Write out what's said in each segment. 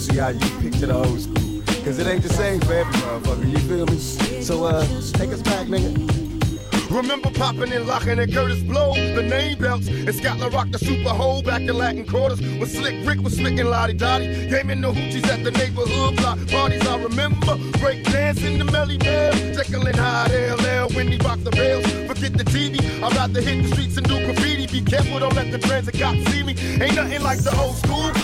see how you picture the old school. Cause it ain't the same for every motherfucker, you feel me? So, uh, take us back, nigga. Remember popping and locking at Kurtis Blow, the name belts, and Scott La Rock the super hole back in Latin quarters when Slick Rick was slicking Lottie Dottie. Game in the hoochies at the neighborhood block parties. I remember break dancing the Melle Mel, Jekyll and Hyde LL when he rocked the rails. Forget the TV, I'm about to hit the streets and do graffiti. Be careful, don't let the transit cops see me. Ain't nothing like the old school.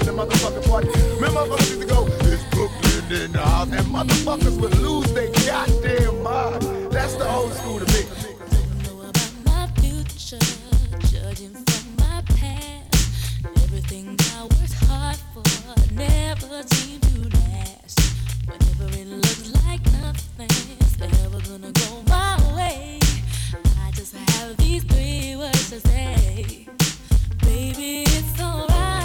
up in the motherfucking party. Man, motherfuckers used to go, it's Brooklyn in the house. And motherfuckers lose their goddamn mind. That's the old school to me. Everything I worked hard for never to last. Whenever it looks like nothing's ever gonna go my way, I just have these three words to say. Baby, it's alright.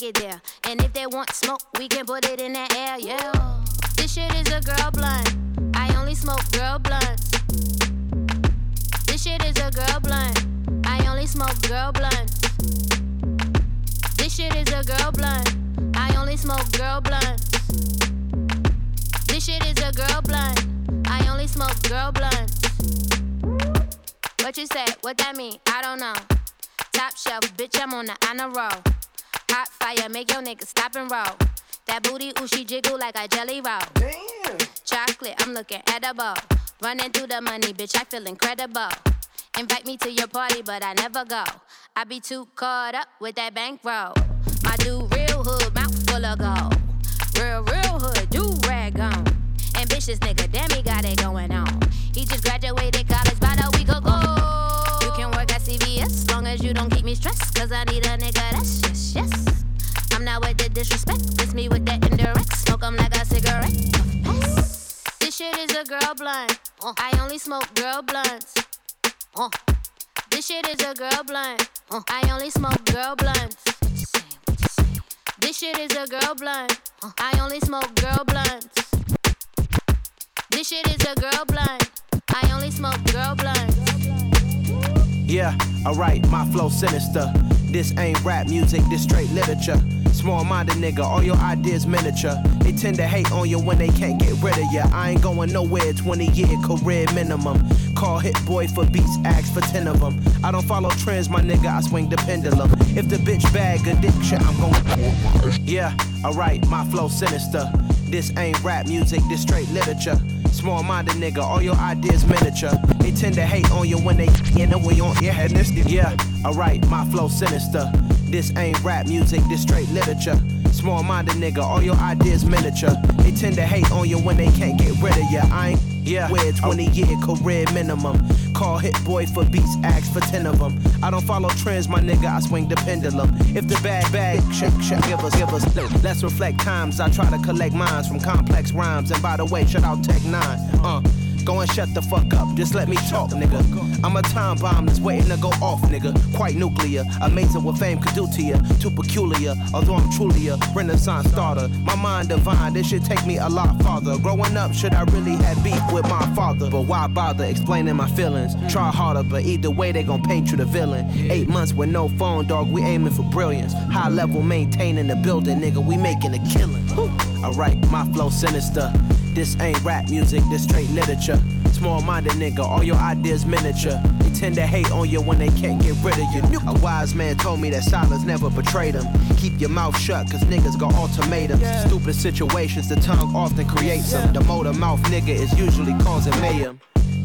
Take it there. Looking. Running through the money, bitch, I feel incredible. Invite me to your party, but I never go. I be too caught up with that bankroll. My dude, real hood, mouth full of gold. Real, real hood, do rag on. Ambitious nigga, damn, he got it going on. He just graduated college about a week ago. You can work at CVS, long as you don't keep me stressed. Cause I need a nigga that's yes, yes. I'm not with the disrespect, it's me with that indirect. Smoke 'em like a cigarette. Pass. This shit is a girl blunt. I only smoke girl blunts. Uh. This shit is a girl blunt. Uh. I only smoke girl blunts. This shit is a girl blunt. Uh. I only smoke girl blunts. This shit is a girl blunt. I only smoke girl blunts. Yeah, alright, my flow sinister. This ain't rap music, this straight literature. Small minded nigga, all your ideas miniature. They tend to hate on you when they can't get rid of you. I ain't going nowhere, 20 year career minimum. Call Hit Boy for beats, ask for 10 of them. I don't follow trends, my nigga, I swing the pendulum. If the bitch bag addiction, I'm going. Yeah, alright, my flow sinister. This ain't rap music, this straight literature. Small minded nigga, all your ideas miniature. They tend to hate on you when they you know we on your head. This yeah, alright, my flow sinister. This ain't rap music, this straight literature. Small minded nigga, all your ideas miniature. They tend to hate on you when they can't get rid of you. I ain't yeah, we're 20 year career minimum. Call Hit Boy for beats, ask for 10 of them. I don't follow trends, my nigga, I swing the pendulum. If the bag bag, check, check, give us, give us. Let's reflect times. I try to collect minds from complex rhymes. And by the way, shout out Tech N9ne. Uh, Go and shut the fuck up, just let me talk, nigga. I'm a time bomb that's waiting to go off, nigga. Quite nuclear, amazing what fame could do to you. Too peculiar, although I'm truly a renaissance starter. My mind divine, this should take me a lot farther. Growing up, should I really have beef with my father? But why bother explaining my feelings? Try harder, but either way, they gon' paint you the villain. Eight months with no phone, dog, we aiming for brilliance. High level maintaining the building, nigga, we making a killing. Alright, my flow sinister. This ain't rap music, this straight literature. Small minded nigga, all your ideas miniature. They tend to hate on you when they can't get rid of you. A wise man told me that silence never betrayed him. Keep your mouth shut, cause niggas got ultimatums. Stupid situations, the tongue often creates them. The motor mouth nigga is usually causing mayhem.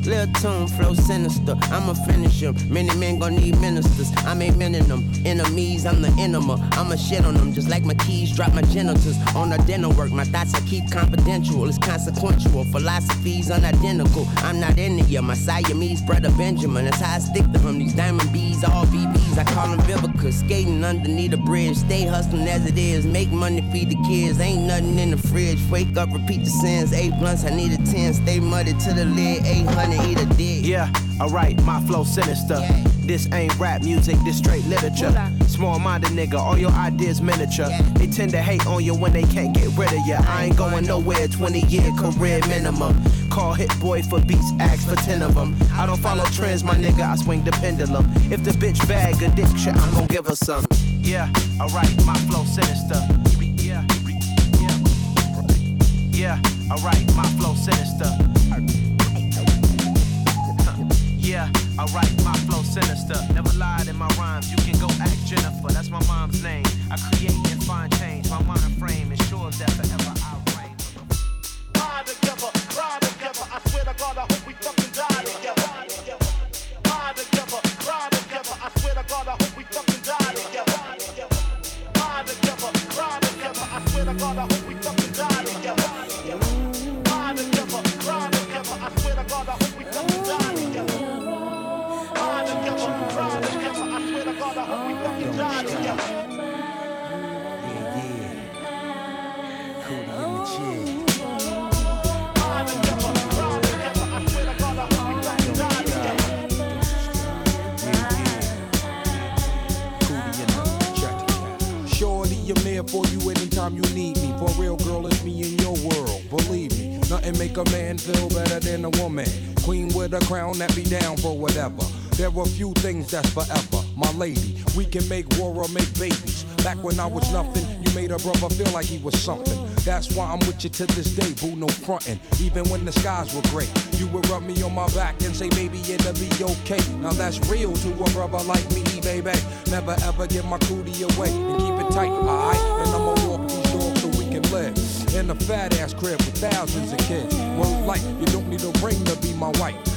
Lil tune, flow sinister. I'ma finish him. Many men gon' need ministers. I ain't mending them. Enemies, I'm the enema. I'ma shit on them just like my keys drop my genitals. On the dinner work, my thoughts I keep confidential. It's consequential. Philosophies unidentical. I'm not you. My Siamese brother Benjamin. That's how I stick to him. These diamond bees, all BBs. I call them Vivica. Skating underneath a bridge. Stay hustling as it is. Make money, feed the kids. Ain't nothing in the fridge. Wake up, repeat the sins. Eight blunts, I need a 10. Stay muddy to the lid. 800, eat a dick. Yeah, alright, my flow sinister. This ain't rap music, this straight literature. Small minded nigga, all your ideas miniature. They tend to hate on you when they can't get rid of you. I ain't going nowhere, 20 year career minimum. Call Hit Boy for beats, ask for 10 of them. I don't follow trends, my nigga, I swing the pendulum. If the bitch bag addiction, I'm gon' give her some. Yeah, alright, my flow sinister. Yeah, yeah. Yeah, alright, my flow sinister. Yeah, I write my flow sinister. Never lied in my rhymes. You can go ask Jennifer, that's my mom's name. I create and find change. My mind frame ensures that forever Are few things that's forever. My lady, we can make war or make babies. Back when I was nothing, you made a brother feel like he was something. That's why I'm with you to this day, boo, no frontin'. Even when the skies were gray, you would rub me on my back and say, maybe it'll be okay. Now that's real to a brother like me, baby. Never ever give my cootie away and keep it tight, alright? And I'ma walk these dogs so we can live. In a fat ass crib with thousands of kids. Word like, you don't need a ring to be my wife.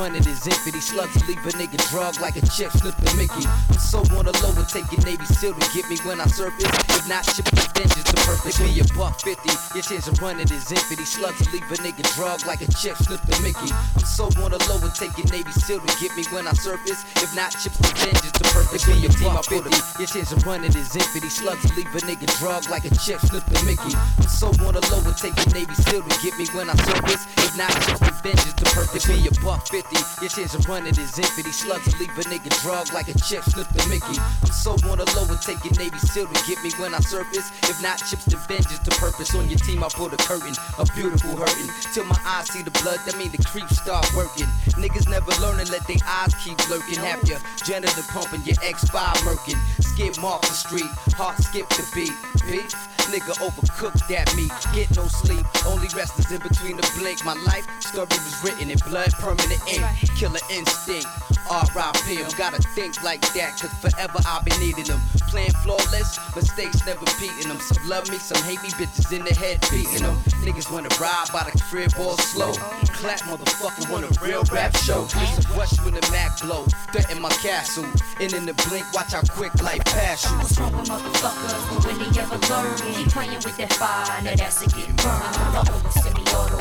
Running is infinity. Slugs leave a nigga drug like a chick slip the Mickey. I'm so on the low and take your Navy SEAL to get me when I surface. If not, ship the vengeance to purpose. Be a buck fifty. Your chance of running is infinity. Slugs leave a nigga drug like a chick slip the Mickey. I'm so on the low and take your Navy SEAL to get me when I surface. If not, ship the vengeance to purpose. Be a buck fifty. Your chance of running is infinity. Slugs leave a nigga drug like a chick slip the Mickey. I'm so on the low and take your Navy SEAL to get me when I surface. Not, the vengeance to purpose. Be a buck fifty. Your chance of running is infinity. Slugs will leave a nigga drug like a chick slip the Mickey. I'm so on the low and your Navy SEAL to get me when I surface. If not, chips to vengeance to purpose. On your team, I pull the curtain, a beautiful hurting. Till my eyes see the blood, that mean the creeps start working. Niggas never learning, let their eyes keep lurking. Have your janitor pumping, your X5 murking. Skip off the street, heart skip the beat. Beef, nigga overcooked at me. Get no sleep, only rest is in between the blink. My life story was written in blood, permanent ink. Killer instinct. R.I.P. I'm gotta think like that, cause forever I'll be needing them. Playing flawless, mistakes never beating them. Some love me, some hate me, bitches in the head beating them. Niggas wanna ride by the crib all slow. Clap, motherfucker, want a real rap show. A rush when the Mac blow. Threaten my castle. And in the blink, watch how quick life pass you. What's wrong with motherfuckers? But when they ever learn, keep playing with that fire, now that's a get burned.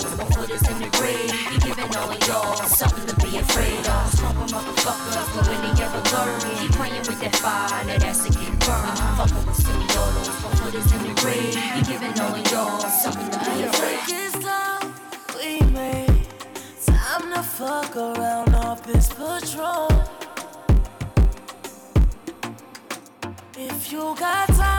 With foot is in the grave. Be giving all of y'all something to be afraid of. With motherfuckers? But when they ever learn, keep playing with that fire, now that's a get burned. Fucking with semi-autos, my foot is in the grave. Be giving all of y'all something to be afraid. This love we made. Time to fuck around off this patrol. If you got time,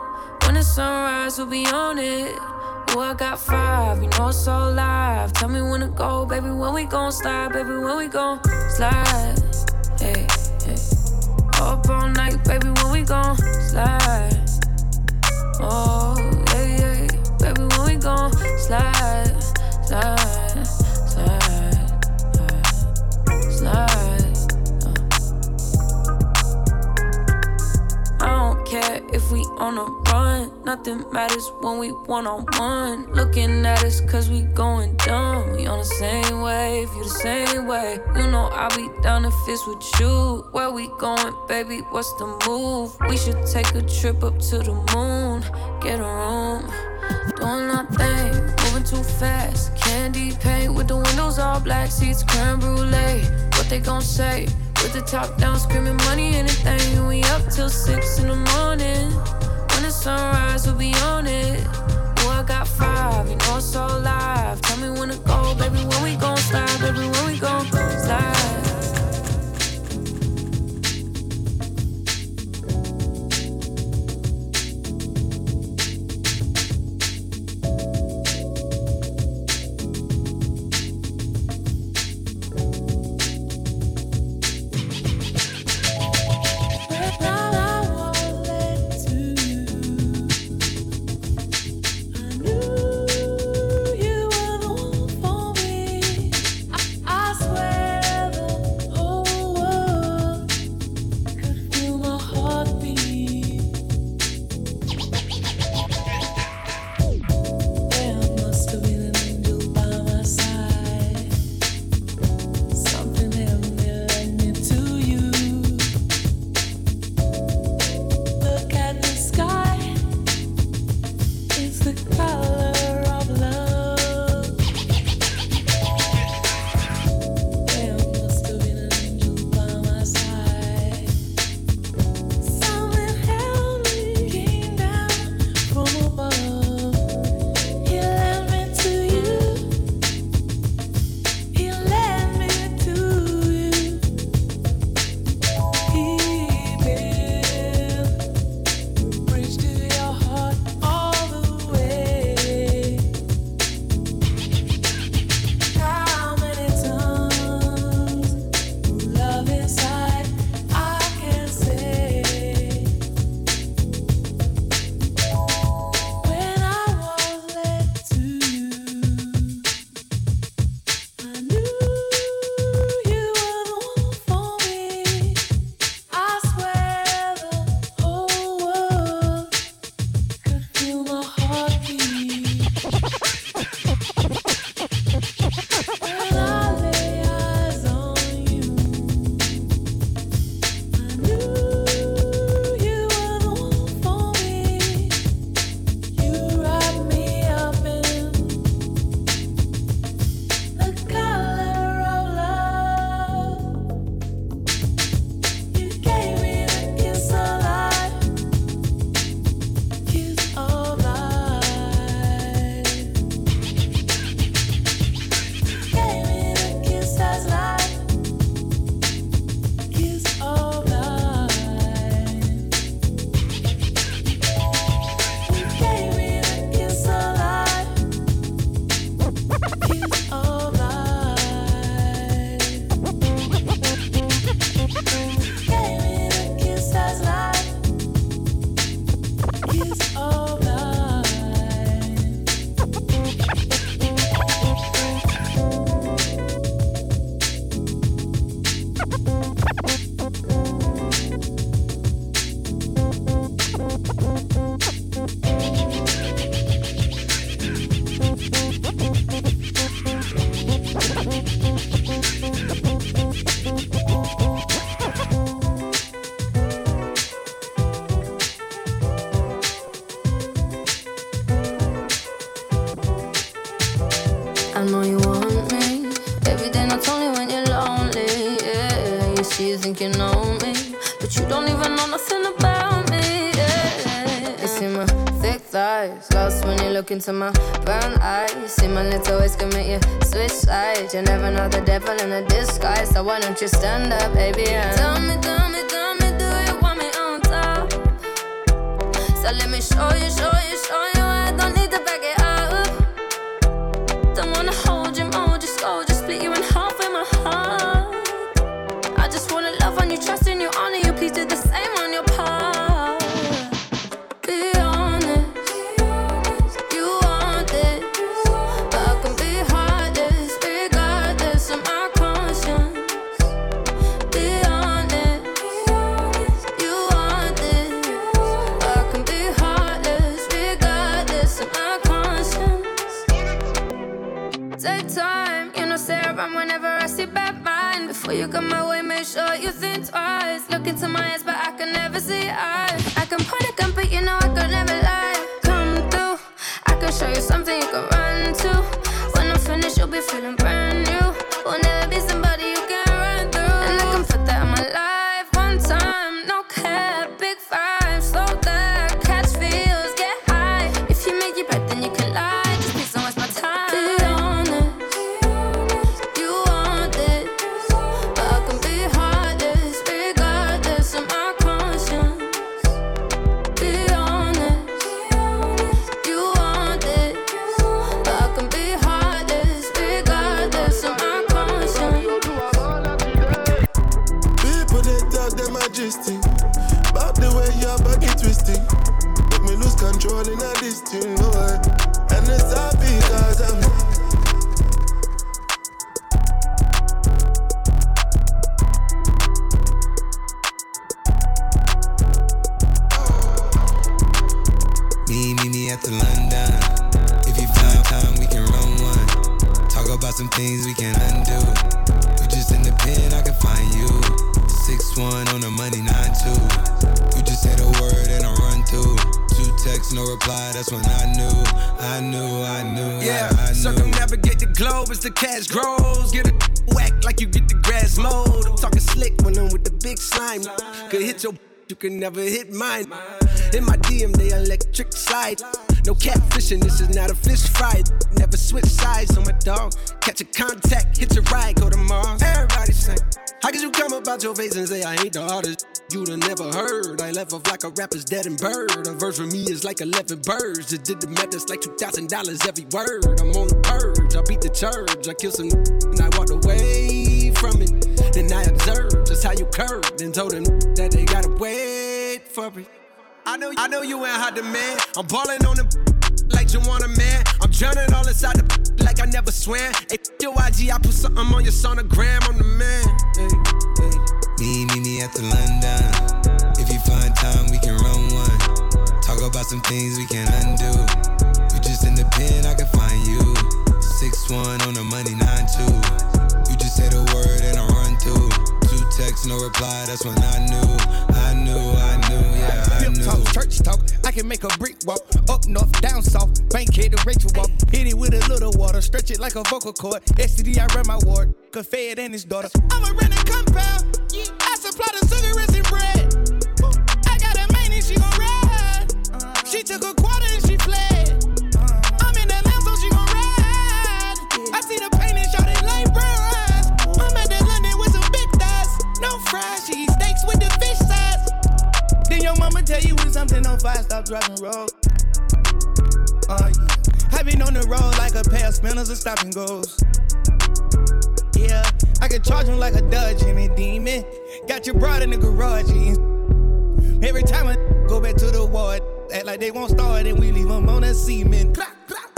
When the sunrise, we'll be on it. Oh, I got five, you know it's all live. Tell me when to go, baby. When we gon' slide, baby. When we gon' slide. Hey, hey. Up all night, baby. When we gon' slide. Oh, yeah, yeah. Baby, when we gon' slide, slide, slide, we on a run. Nothing matters when we one on one. Looking at us cause we going dumb. We on the same wave, you the same way. You know I'll be down if it's with you. Where we going, baby? What's the move? We should take a trip up to the moon. Get a room. Doing our thing, moving too fast. Candy paint with the windows all black, seats creme brulee. What they gon' say? With the top down, screaming money, anything. We up till six in the morning. When the sunrise, we'll be on it. Oh, I got five, you know it's all live. Tell me when to go, baby. When we gon' slide, baby. When we gon' slide. Look into my brown eyes. See my little ways can make you switch sides. You never know the devil in a disguise, so why don't you stand up, baby? And tell me, tell the cash grows. Get a whack like you get the grass mowed. I'm talking slick when I'm with the big slime. Could hit your, you can never hit mine. In my DM, they electric slide. No catfishing, this is not a fish fry. Never switch sides on my dog. Catch a contact, hit your ride, go to Mars. Everybody say, How could you come about your face and say I ain't the hardest? You'd have never heard. I left off like a rapper's dead and bird. A verse for me is like 11 birds. Just did the math, it's like $2,000 every word. I'm on the purge, The church. I killed some and I walked away from it. Then I observed just how you curved and told them that they gotta wait for it. I know, I know you ain't hot demand. I'm balling on them like you want a man. I'm drowning all inside the like I never swam. Hey, your IG, I put something on your sonogram. I'm the man. Hey, hey. Me, me, me the London. If you find time, we can run one. Talk about some things we can undo. You just in the pen, I can find you. Six one on the money, nine two. You just say the word and I run through. Two texts, no reply. That's when I knew, I knew, I knew, yeah, I knew. talk, church talk. I can make a brick walk. Up north, down south. Bankhead to Rachel walk. Hit it with a little water. Stretch it like a vocal cord. STD, I run my ward. Fed and his daughter. I'ma rent a compound. I supply the cigarettes and bread. I got a main and she gon' ride. She took a your mama tell you when something on fire, stop driving road. Uh, yeah. I been on the road like a pair of spinners and stop and goes. Yeah, I can charge him like a Dodge and a demon. Got your broad in the garage. and Every time I go back to the ward, act like they won't start and we leave them on that cement. Clap, clap.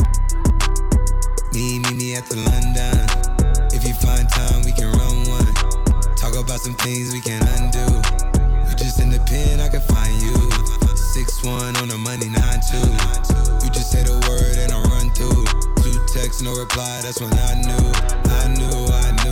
Me, me, me at the London. If you find time, we can run one. Talk about some things we can undo. Just in the pen, I can find you. Six one on the money, nine two. You just say the word and I run through. Two texts, no reply. That's when I knew, I knew, I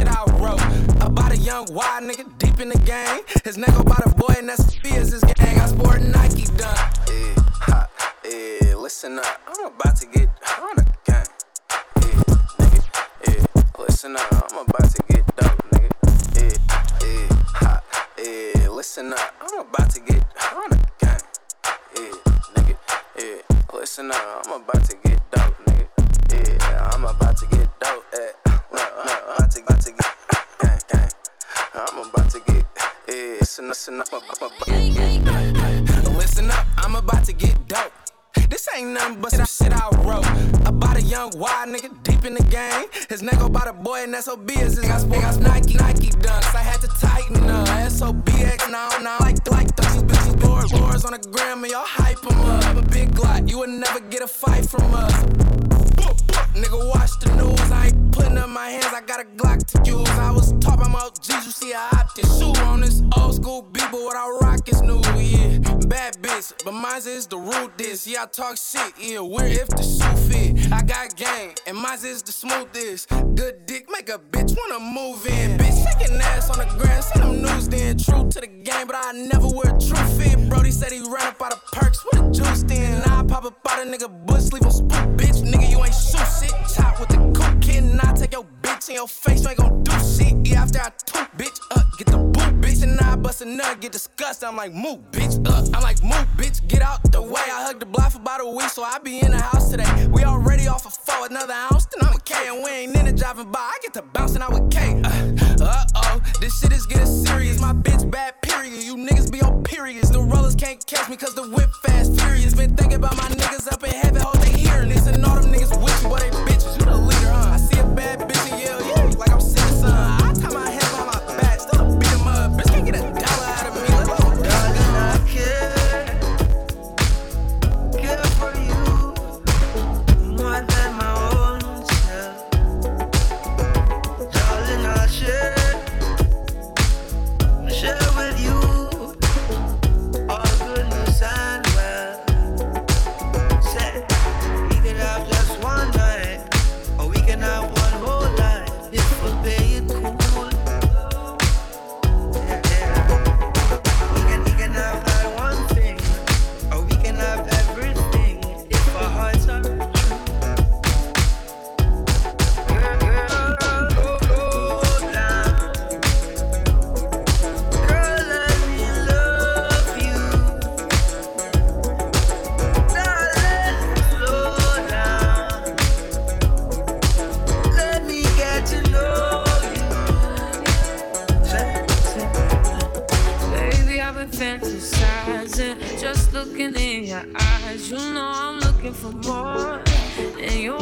shit I wrote. About a young wild nigga deep in the game. His nigga bought a boy and that's fears his gang. I sport Nike dunk. Yeah, ha, yeah, listen up. I'm about to get on the gang. Yeah, nigga, yeah, listen up. I'm about to get dunk, nigga. Yeah, yeah, ha, yeah, listen up. I'm about to get on the gang. Yeah, nigga, yeah, listen up. I'm about to get dunk, nigga. Yeah, I'm about to get Listen up, I'm about to get dope. This ain't nothing but some shit I wrote. About a young wild nigga deep in the game. His neck about a boy and SOB is his got sports Nike, Nike dunks. I had to tighten up. SOBX now, now like like those two bitches boards, boards on the gram and y'all hype em up. A big lot, you would never get a fight from us. Nigga, watch the news, I ain't putting up my hands, I got a Glock to use. I was talking about my you see, I opted shoe on this old school beat, but what I rock is new, yeah. Bad bitch, but mine is the root this. Yeah, I talk shit, yeah, where if the shoe fit. I got game, and mine is the smoothest. Good dick, make a bitch wanna move in. Bitch, shaking ass on the grass, send them news then. True to the game, but I never wear true fit. Brody said he ran up out of perks with a juice then. Now I pop up out the nigga bush, leave him spook, bitch. Nigga, you ain't shoot shit. Top with the cool kitten, I take your bitch in your face, you ain't gon' do shit. Yeah, after I two, bitch, up, get the boot, bitch, and I bust a nut, get disgusted. I'm like, move, bitch, up. I'm like, move, bitch, get out the way. I hugged the block for about a week, so I be in the house today. We already off of four, another ounce, then I'm a K, and we ain't in the driving by. I get to bouncing out with K. Uh oh, this shit is getting serious. My bitch bad, period. You niggas be on periods. The rollers can't catch me, cause the whip fast, furious. Been thinking about my niggas up in heaven, hope they hearing this, and all them niggas wish, but they eyes. You know I'm looking for more, and you're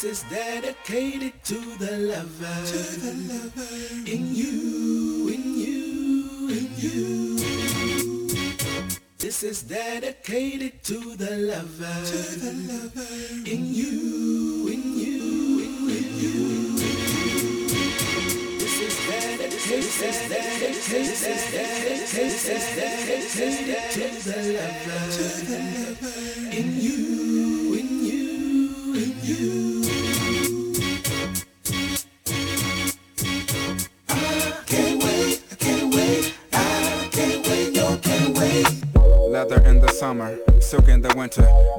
This is dedicated to the lover. To the lover. In you, in you, in you. This is dedicated to the lover. To the lover. In you, in you, in you. This is dedicated, this is dedicated, this is dedicated, this is dedicated to the lover. To the lover.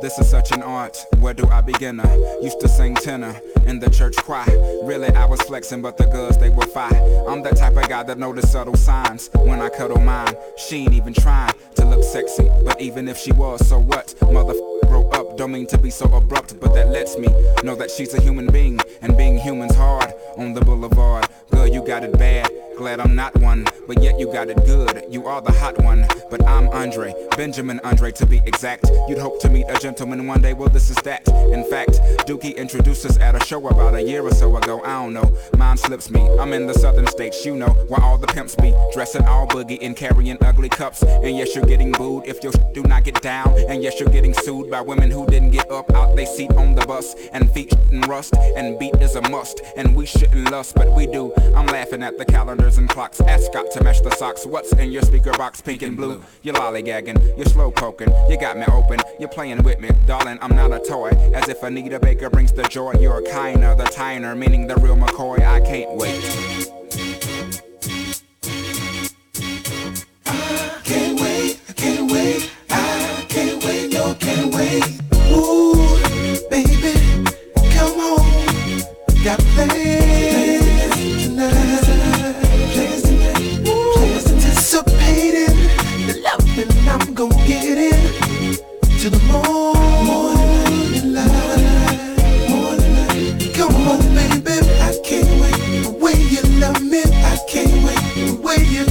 This is such an art. Where do I begin? I used to sing tenor in the church choir. Really, I was flexing, but the girls they were fine. I'm that type of guy that notice subtle signs when I cuddle mine. She ain't even trying to look sexy, but even if she was, so what? Mother grow up, don't mean to be so abrupt, but that lets me know that she's a human being, and being human's hard on the boulevard. Girl, you got it bad. Glad I'm not one, but yet you got it good. You are the hot one, but I'm Andre, Benjamin Andre to be exact. You'd hope to meet a gentleman one day, well this is that. In fact, Dookie introduced us at a show about a year or so ago. I don't know, mine slips me. I'm in the southern states, you know, where all the pimps be dressing all boogie and carrying ugly cups. And yes, you're getting booed if your do not get down. And yes, you're getting sued by women who didn't get up out they seat on the bus. And feet and rust, and beat is a must. And we shouldn't lust, but we do. I'm laughing at the calendars and clocks. Ascot to match the socks. What's in your speaker box, pink and blue? You're lollygagging, you're slow poking, you got me open, you're playing with me, darling. I'm not a toy. As if Anita Baker brings the joy. You're kinder, the tiner, meaning the real McCoy. I can't wait. Can't wait, I can't wait, I can't wait, no, can't wait. Ooh, baby, come home. Got plans tonight. Plans tonight. Plans the loving I'm gon' get to the morning Way you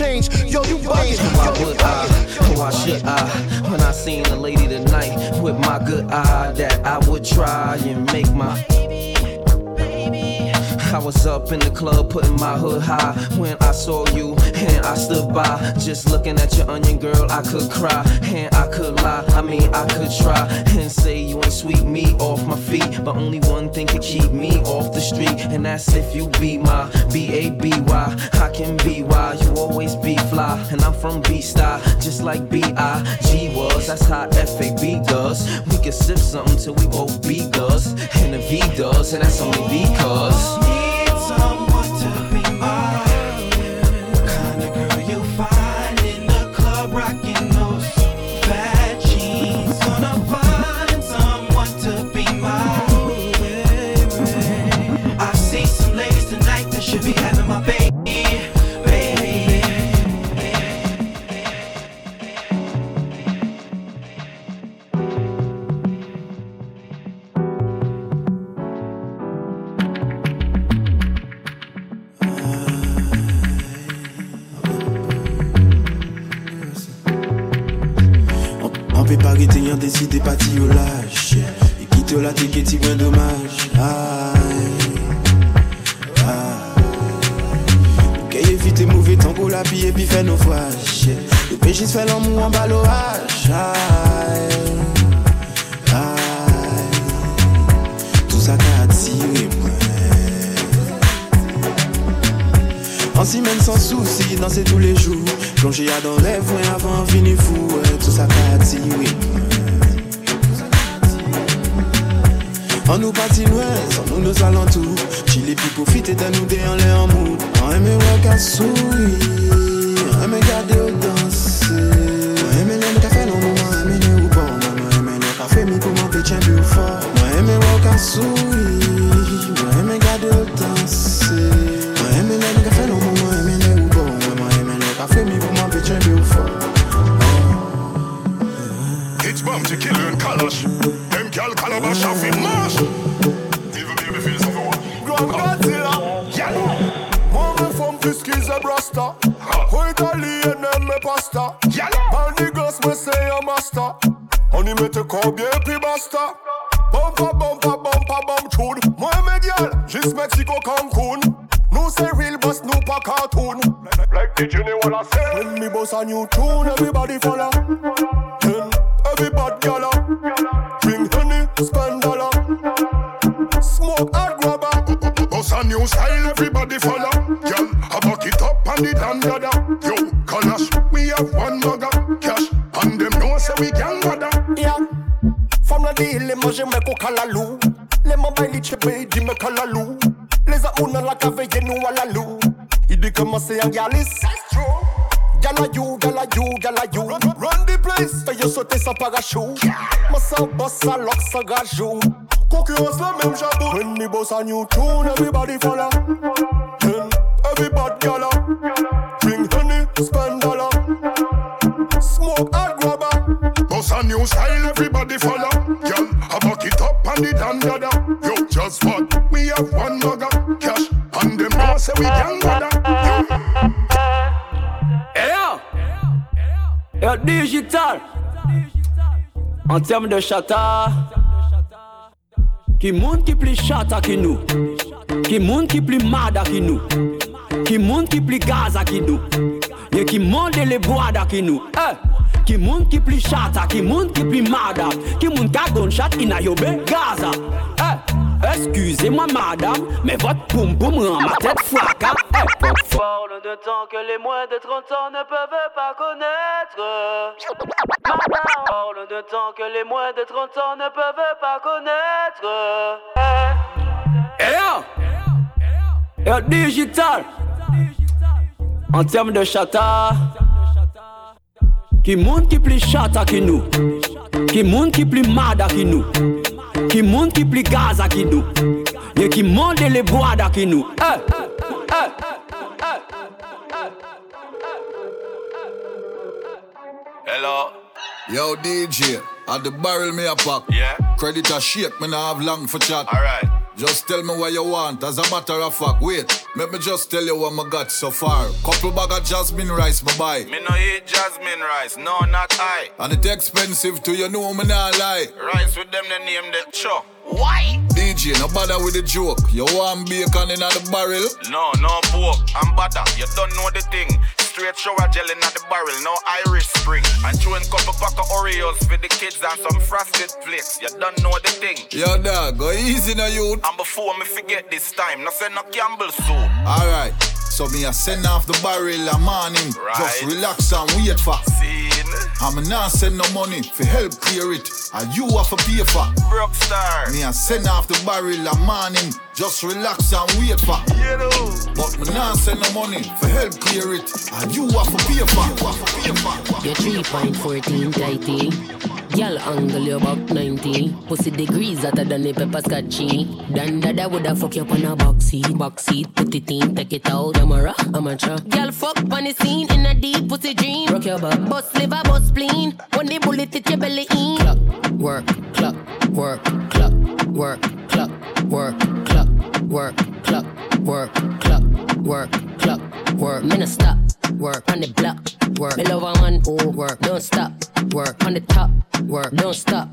changed. Yo, you bugging. Why would I? Why should I? When I seen a lady tonight with my good eye, that I would try and make my. Baby I was up in the club putting my hood high when I saw you and I stood by just looking at your onion girl. I could cry and I could lie. I mean, I could try and say you ain't sweep me off my feet, but only one thing could keep me off the street, and that's if you be my B Star, just like B I G was. That's how F A B does. We can sip something till we both be does, and the V does, and that's only because. Boss a lock sans gajou. Concurrence la même jabou. When me boss a new tune, everybody follow. Then everybody gala. Drink honey, spend dollar. Smoke hard grabber. Boss a new style, everybody follow. Girl, I back it up and it and dada. Yo, just what? We have one mugger. Cash, and them know say we can gather. Et yo, yo digital. En termes de chata, Ki moun ki pli chata ki nou. Ki moun ki pli mada ki nou. Ki moun ki pli gaza qui nous, Ye ki moun de le boada ki nou. Eh. Ki moun ki pli chata, qui moun ki pli mada. Ki moun ka gon chat ina yo be gaza. Eh. Excusez-moi madame, mais votre poum poum rend ma tête fracas hein. eh. Parle de temps que les moins de 30 ans ne peuvent pas connaître. Parle de temps que les moins de 30 ans ne peuvent pas connaître. Hey yo. Hey yo, digital. En termes de chata, qui monde qui plus chata que nous, qui monde qui plus mada que nous, qui monde qui plus gaza que nous, et qui monde les boada que nous. Hey. Hey. Hello. Yo, DJ, at the barrel me a pop. Yeah. Credit a shake, me nah have long for chat. Alright. Just tell me what you want, as a matter of fact. Wait, let me just tell you what I got so far. Couple bag of jasmine rice, my buy. Me no eat jasmine rice, no, not I. And it expensive to you know me nah lie. Rice with them, they name the cho. Why? DJ, no bother with the joke. You want bacon in the barrel? No, no pork, I'm butter. You don't know the thing. Straight shower gel in the barrel, no Irish spring. And chewing couple pack of Oreos for the kids and some frosted flakes. You don't know the thing. Yo, dog, go easy now, you. And before me forget this time, no say no Campbell soup. Alright, so me a send off the barrel a morning. Just relax and wait for. Scene. I'm not send no money for help clear it. And you have to pay for. Me a send off the barrel a morning. Just relax and wait for. You know. But me not send no money for help clear it. And you have to pay for. You have to pay for. You're 3.14 tighty. Girl angle you about 90. Pussy degrees hotter than the pepper scotchy. Dan dada woulda fuck you up on a box seat. Box seat, put it in, take it out. Camera, amateur. Girl fuck on the scene in a deep pussy dream. Rock your back. Bust liver, bust spleen. When the bullet hit your belly in. Clock, work, clock, work, clock, work, clock, work, clock, work, clock, work, clock, work, clock, work. Me no stop, work on the block, work. Me love a one, oh, work, don't stop, work on the top, work, don't stop.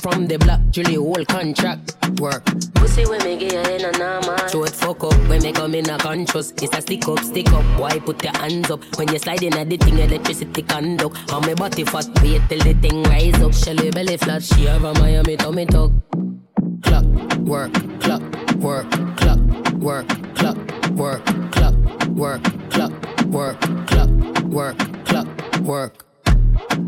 From the block, Julie whole contract, work. Pussy when me get in a normal. Show it fuck up when me come in a conscious. It's a stick up, stick up. Why put your hands up when you slide in at the thing? Electricity conduct. On me body fat, wait till the thing rise up. Shelly belly flat, she have a Miami tummy tuck. Clock, work, clock, work, clock, work, clock, work, clock, work, clock, work, clock, work, clock, work.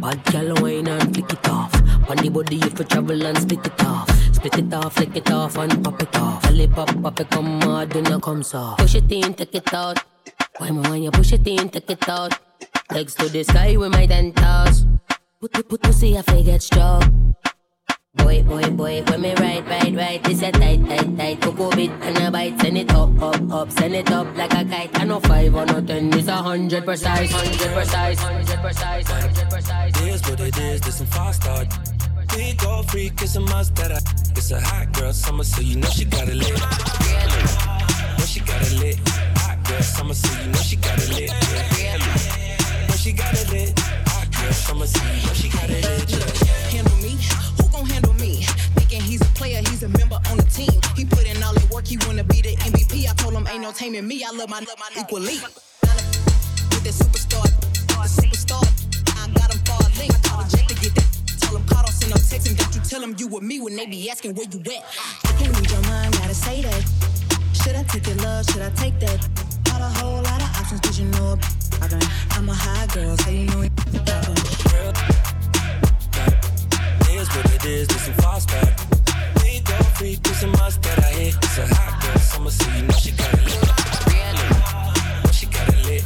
Bad gal wine and flick it off. On the body you travel and split it off. Split it off, flick it off and pop it off. Lip pop, pop it come hard, then it comes off. Push it in, take it out. Why me when you push it in, take it out. Legs to the sky with my ten toes. Put put put pussy I get strong. Boy, boy, boy, when me ride, ride, ride, this a tight, tight, tight, cocoa bit and a bite, send it up, up, up, send it up like a kite. I know five or no ten, this a hundred precise, hundred precise, hundred precise, hundred precise. It is what it is, this some fast start. We go freak, it's a must that I. It's a hot girl summer, so you know she got it lit. Know she got it lit. Hot girl summer, so you know she got it lit. Yeah. Know she got it lit. Hot girl summer, so you know she got it lit. Yeah. He's a player, he's a member on the team. He put in all the work, he wanna be the MVP. I told him ain't no taming me. I love my love my equally. With the superstar, the superstar, I got him far link. I Jake to get that. Tell him call, don't send no text, and don't you tell him you with me when they be asking where you at. I can't read your mind, gotta say that. Should I take your love? Should I take that? Got a whole lot of options, you know? about it? I'm a high girl, so you know it. It is what it is, this some fast start. That I hit. Girl it it girl it it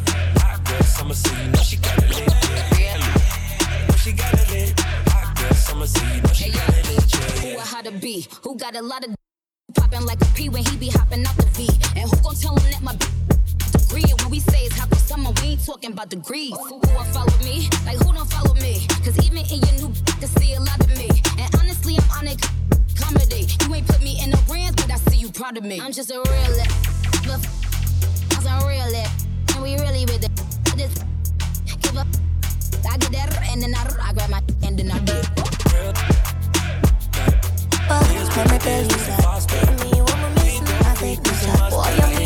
girl it to be? Who got a lot of popping like a P when he be hopping out the V? And who gon' tell him that my degree? And when we say it's hot for summer, we ain't talking about degrees. Who, who will me? Like who don't follow me? Cause even in your new can see a lot of me. And honestly, I'm on a comedy. You ain't put me in the brands, but I see you proud of me. I'm just a real it. I'm a real it. And we really with it. Just give up. I get that and then I, I grab my and then I. Let me tell you that. Me, me I take the shot. Boy,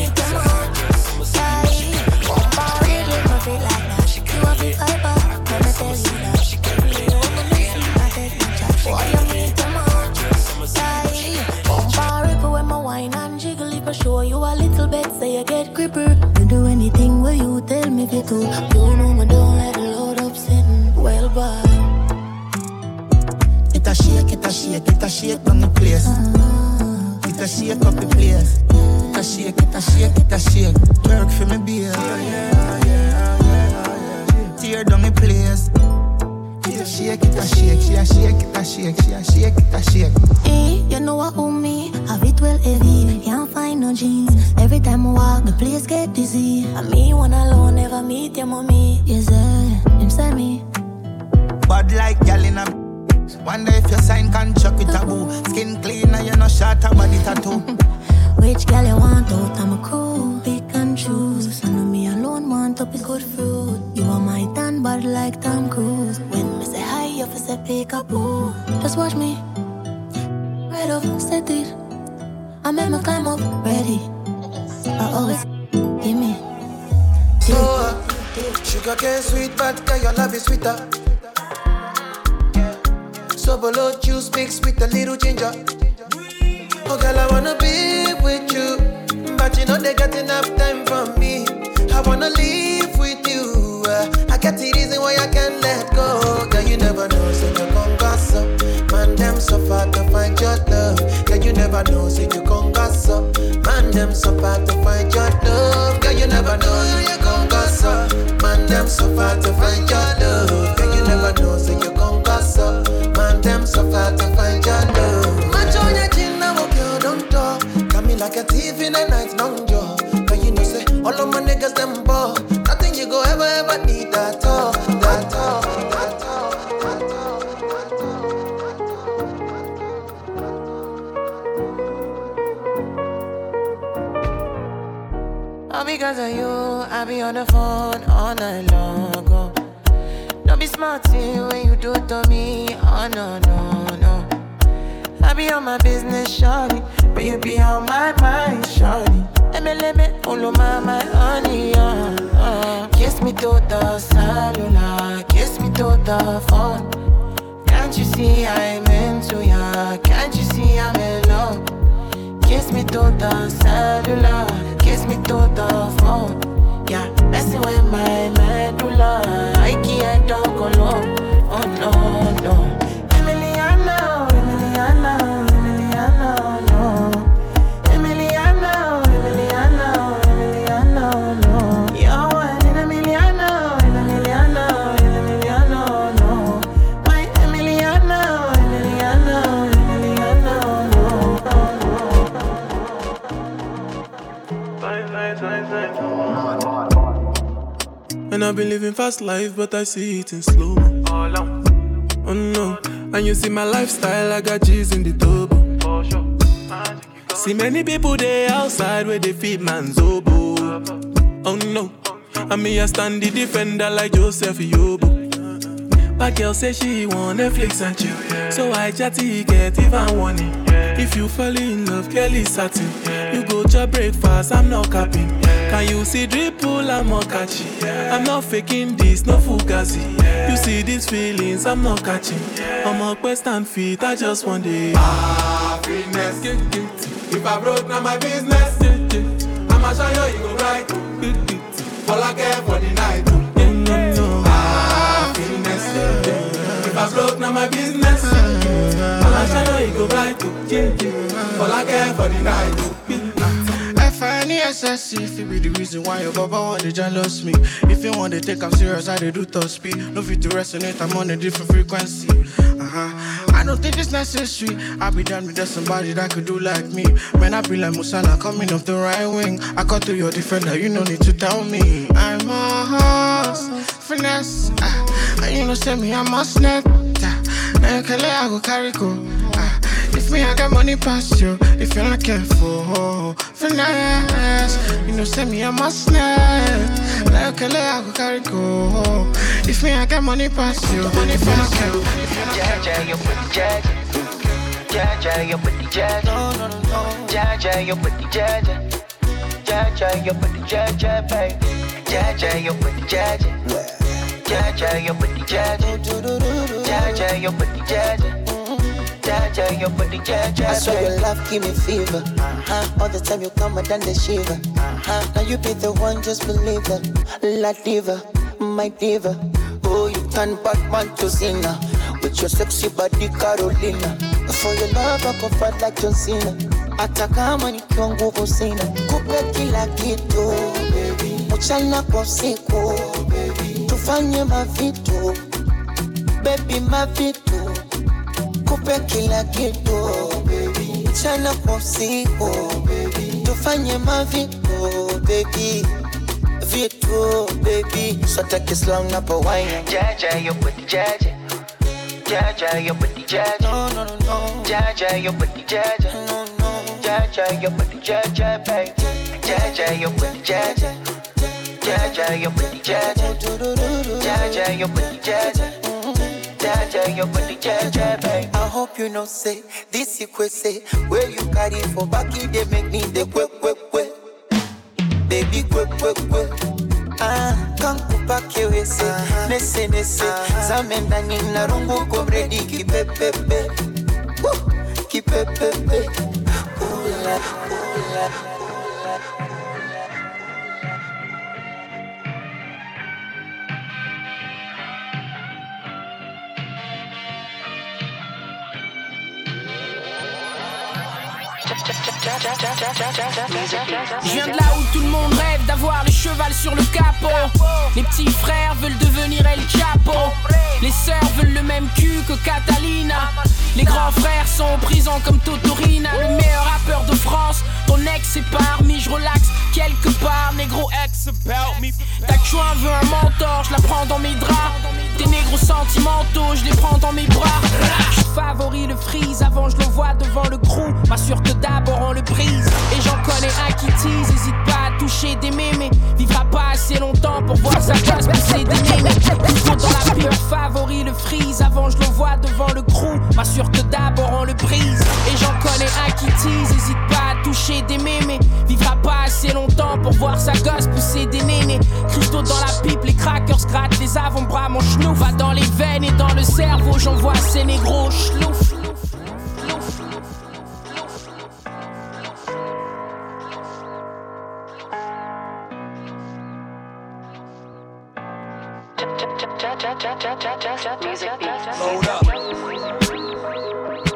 show you a little bit, say you get gripper. You do anything where you tell me to. do. You know me don't let the load up sitting. Well, bye. It a shake, it a shake, it a shake on the place. It a shake up the place. It a shake, it a shake, it a shake. Work for me, beer. Tear down the place. Shake, it a shake, she a shake, it a shake, she a shake, it a shake. Eh, you know what own me, have it well heavy. Can't find no jeans. Every time I walk, the place get dizzy. I me one alone, never meet your mommy. Yes, eh, him say me. bad like gal in a. Wonder if your sign can chuck with a boo. Skin clean and you no short a body tattoo. Which girl you want out? I'm a cool. Pick and choose. I know me alone want to pick good fruit. You are my tan bad like Tom Cruise. When me say hi, you fi say pick a boo. Just watch me. Right set it. I make me climb up, ready. I always give me. So, uh, sugar cane sweet, but your love is sweeter. So below juice mixed with a little ginger. Oh, girl, I wanna be with you, but you know they got enough time for me. I wanna live with you. uh, I got the reason why I can't far to find your love. Girl, you never know, so you gon' gossip. Man, them so far to find your love. Girl, you never know, you gon' gossip. Man, them so far to find your love. Girl, you never know, so you gon' gossip. Man, them so far to find your love. Macho on your chin, now okay, oh, don't talk. Got me like a thief in the night, long jaw. But you know, say, all of my niggas, them because of you, I be on the phone all night long. Oh. Don't be smart when you do it to me. Oh no, no, no. I be on my business, shawty. But you be on my mind, shawty. All of my, my honey, uh, uh. Kiss me to the cellular, kiss me to the phone. Can't you see I'm into ya? Can't you see I'm in love? Kiss me to the cellular, kiss me to the phone. Yeah, messing with my medulla. I can't talk alone. Oh no, no. I've been living fast life, but I see it in slow. Oh no, and you see my lifestyle, I got G's in the turbo. See many people there outside where they feed man's oboe. Oh no, and me I stand the defender like Joseph Yobo. But girl say she want Netflix and chill, so I chatty get even warning. If you fall in love, Kelly satin. You go to breakfast, I'm not capping. Can you see dripple, I'm not catchy. I'm not faking this, no fugazi. You see these feelings, I'm not catching. I'm a quest and feet, I just want it. Happiness. If I broke, now my business. I'ma show you, you go right. All I care for the night. Happiness. If I broke, now my business. I'ma show you, you go right. All I care for the night. F-I-N-E-S-S-E If it be the reason why your baba want to jealous me. If you want to take I'm serious, I dey do top speed. No fit to resonate, I'm on a different frequency. Uh-huh. I don't think it's necessary. I be done with somebody that could do like me. Man, I be like Musala coming off the right wing. I cut through your defender, you no need to tell me. I'm a horse, finesse. Uh, And you know say me, I'm a snap Now you can let I go carry go if me, I got money past you. If you're not careful, finesse. You know, send me a must net. Like a I go carry go. If me, I got money past you. If you're not careful, Jaja, you put the jaja. Jaja, you put the jaja. No, no. Jaja, you put the jaja. Baby. Jaja, you put the jaja. Jaja, you put the jaja. Jaja, you put the jaja. Jaja, you put the jaja. I swear your love give me fever. Uh-huh. All the time you come, I done the shiver. Uh-huh. Now you be the one, just believe that. La diva, my diva. Oh, you turn Batman to Cena with your sexy body, Carolina. For your love, I go fight like John Cena. Hata kama nikiwa nguvu sina, kupe kila kitu mchana kwa usiku, tufanye mavitu baby, mavitu kupe kila kitu mchana kwa usiku, tufanye mavitu baby vitu baby, so take it slow na pawaina Jaja, you put jaja. Jaja, your body jaja. No, no, no, no. Jaja, your body jaja. No, no. Jaja, your body jaja, baby. Jaja, your body jaja. Jaja, your body jaja. Jaja, your body jaja. Jaja, your body jaja. I hope you know say this you could say where you carry for back you they make me the quick quick quick baby quick quick quick ah kankupa kiwese nese nese zame ndani na rungu komredi kipepepe Woo! kipepepe Ula, ula. Je viens de là où tout le monde rêve d'avoir le cheval sur le capot. Les petits frères veulent devenir El Chapo. Les sœurs veulent le même cul que Catalina. Les grands frères sont en prison comme Totorina. Le meilleur rappeur de France. Ton ex est parmi, je relaxe quelque part. Négro ex about me. Ta chouin veut un mentor, je la prends dans mes draps. Tes négros sentimentaux, je les prends dans mes bras. Je favoris le freeze avant je le vois devant le crew. M'assure que d'abord on le brise. Et j'en connais un qui tease, hésite pas à toucher des mémés. Vivra pas assez longtemps pour voir sa classe pousser des mémés. Toujours dans la pire favoris le freeze avant je le vois devant le crew. M'assure que d'abord on le brise. Et j'en connais un qui tease, hésite pas toucher des mémés. Vivra pas assez longtemps pour voir sa gosse pousser des nénés. Cristaux dans la pipe, les crackers grattent les avant-bras, mon chenou va dans les veines et dans le cerveau. J'envoie ces négros.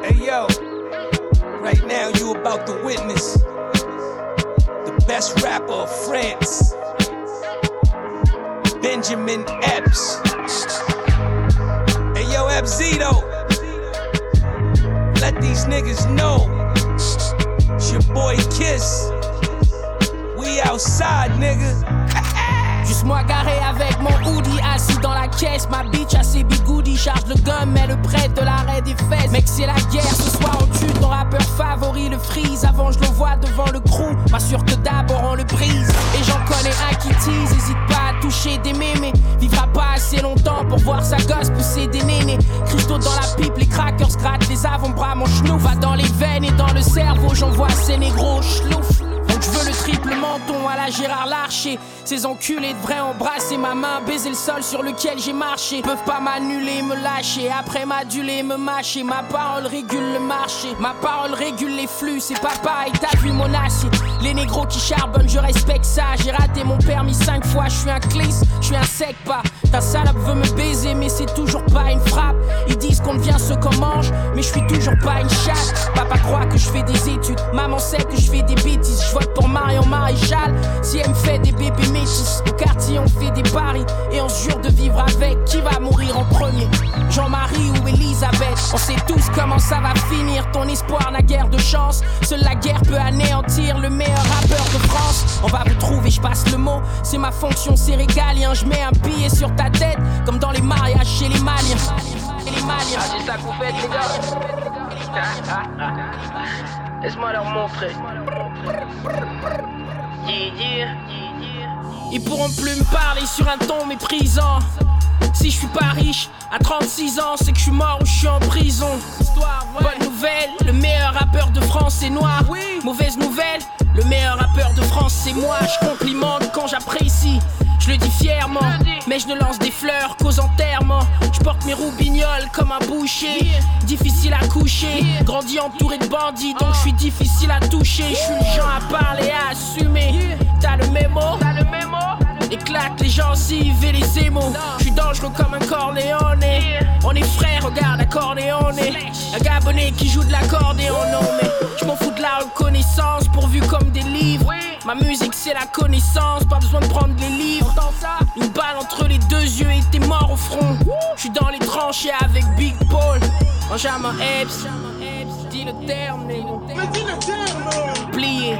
Hey yo, right now you about to witness best rapper of France, Benjamin Epps. Hey yo, Epzito, let these niggas know it's your boy Kiss. We outside, nigga. Moi garé avec mon hoodie assis dans la caisse. Ma bitch a ses bigoudis Charge le gun mais le prête de l'arrêt des fesses. Mec c'est la guerre ce soir on tue ton rappeur favori le freeze. Avant je le vois devant le crew. M'assure que d'abord on le brise. Et j'en connais un qui tease Hésite pas à toucher des mémés. Vivra pas assez longtemps pour voir sa gosse pousser des nénés. Cristaux dans la pipe les crackers grattent les avant-bras Mon chenou va dans les veines et dans le cerveau J'envoie ces négros chlouf je veux le triple menton à la Gérard Larcher. Ces enculés devraient embrasser ma main, baiser le sol sur lequel j'ai marché. Peuvent pas m'annuler, me lâcher. Après m'aduler, me mâcher. Ma parole régule le marché. Ma parole régule les flux. C'est pas pareil, t'as vu mon acier. Les négros qui charbonnent, je respecte ça. J'ai raté mon permis cinq fois. Je suis un clis, je suis un sec pas. Ta salope veut me baiser, mais c'est toujours pas une frappe. Ils disent qu'on devient ce qu'on mange, mais je suis toujours pas une chatte. Papa croit que je fais des études. Maman sait que je fais des bêtises. Je vote pour Marion Maréchal. Si elle me fait des bébés métis, au quartier on fait des paris et on jure de vivre avec. Qui va mourir en premier Jean-Marie ou Elisabeth On sait tous comment ça va finir. Ton espoir n'a guère de chance. Seule la guerre peut anéantir le meilleur rappeur de France. On va vous trouver, je passe le mot. C'est ma fonction, c'est régalien. Je mets un billet sur ta tête, comme dans les mariages chez les Maliens. Et les Maliens. Ah, c'est ça que vous faites, les gars. Laisse-moi leur montrer. Yeah, yeah. Ils pourront plus me parler sur un ton méprisant. Si je suis pas riche, à 36 ans, c'est que je suis mort ou je suis en prison. Bonne nouvelle, le meilleur rappeur de France est noir. Mauvaise nouvelle, le meilleur rappeur de France c'est moi. Je complimente quand j'apprécie. Je le dis fièrement, mais je ne lance des fleurs qu'aux enterrements. Je porte mes roubignoles comme un boucher. Difficile à coucher, grandi entouré de bandits, donc je suis difficile à toucher. Je suis le genre à parler, à assumer. T'as le mémo, t'as le mémo? Éclate les gencives et les émaux. Je suis dangereux comme un corléone. On est frères, regarde, accordéon. Un gabonais qui joue de l'accordéon. Non, mais je m'en fous de la reconnaissance, pourvu comme des livres. Ma musique, c'est la connaissance, pas besoin de prendre les livres. Une balle entre les deux yeux et t'es mort au front. Je suis dans les tranchées avec Big Paul. Benjamin Epps, dis le terme, négro. Plié.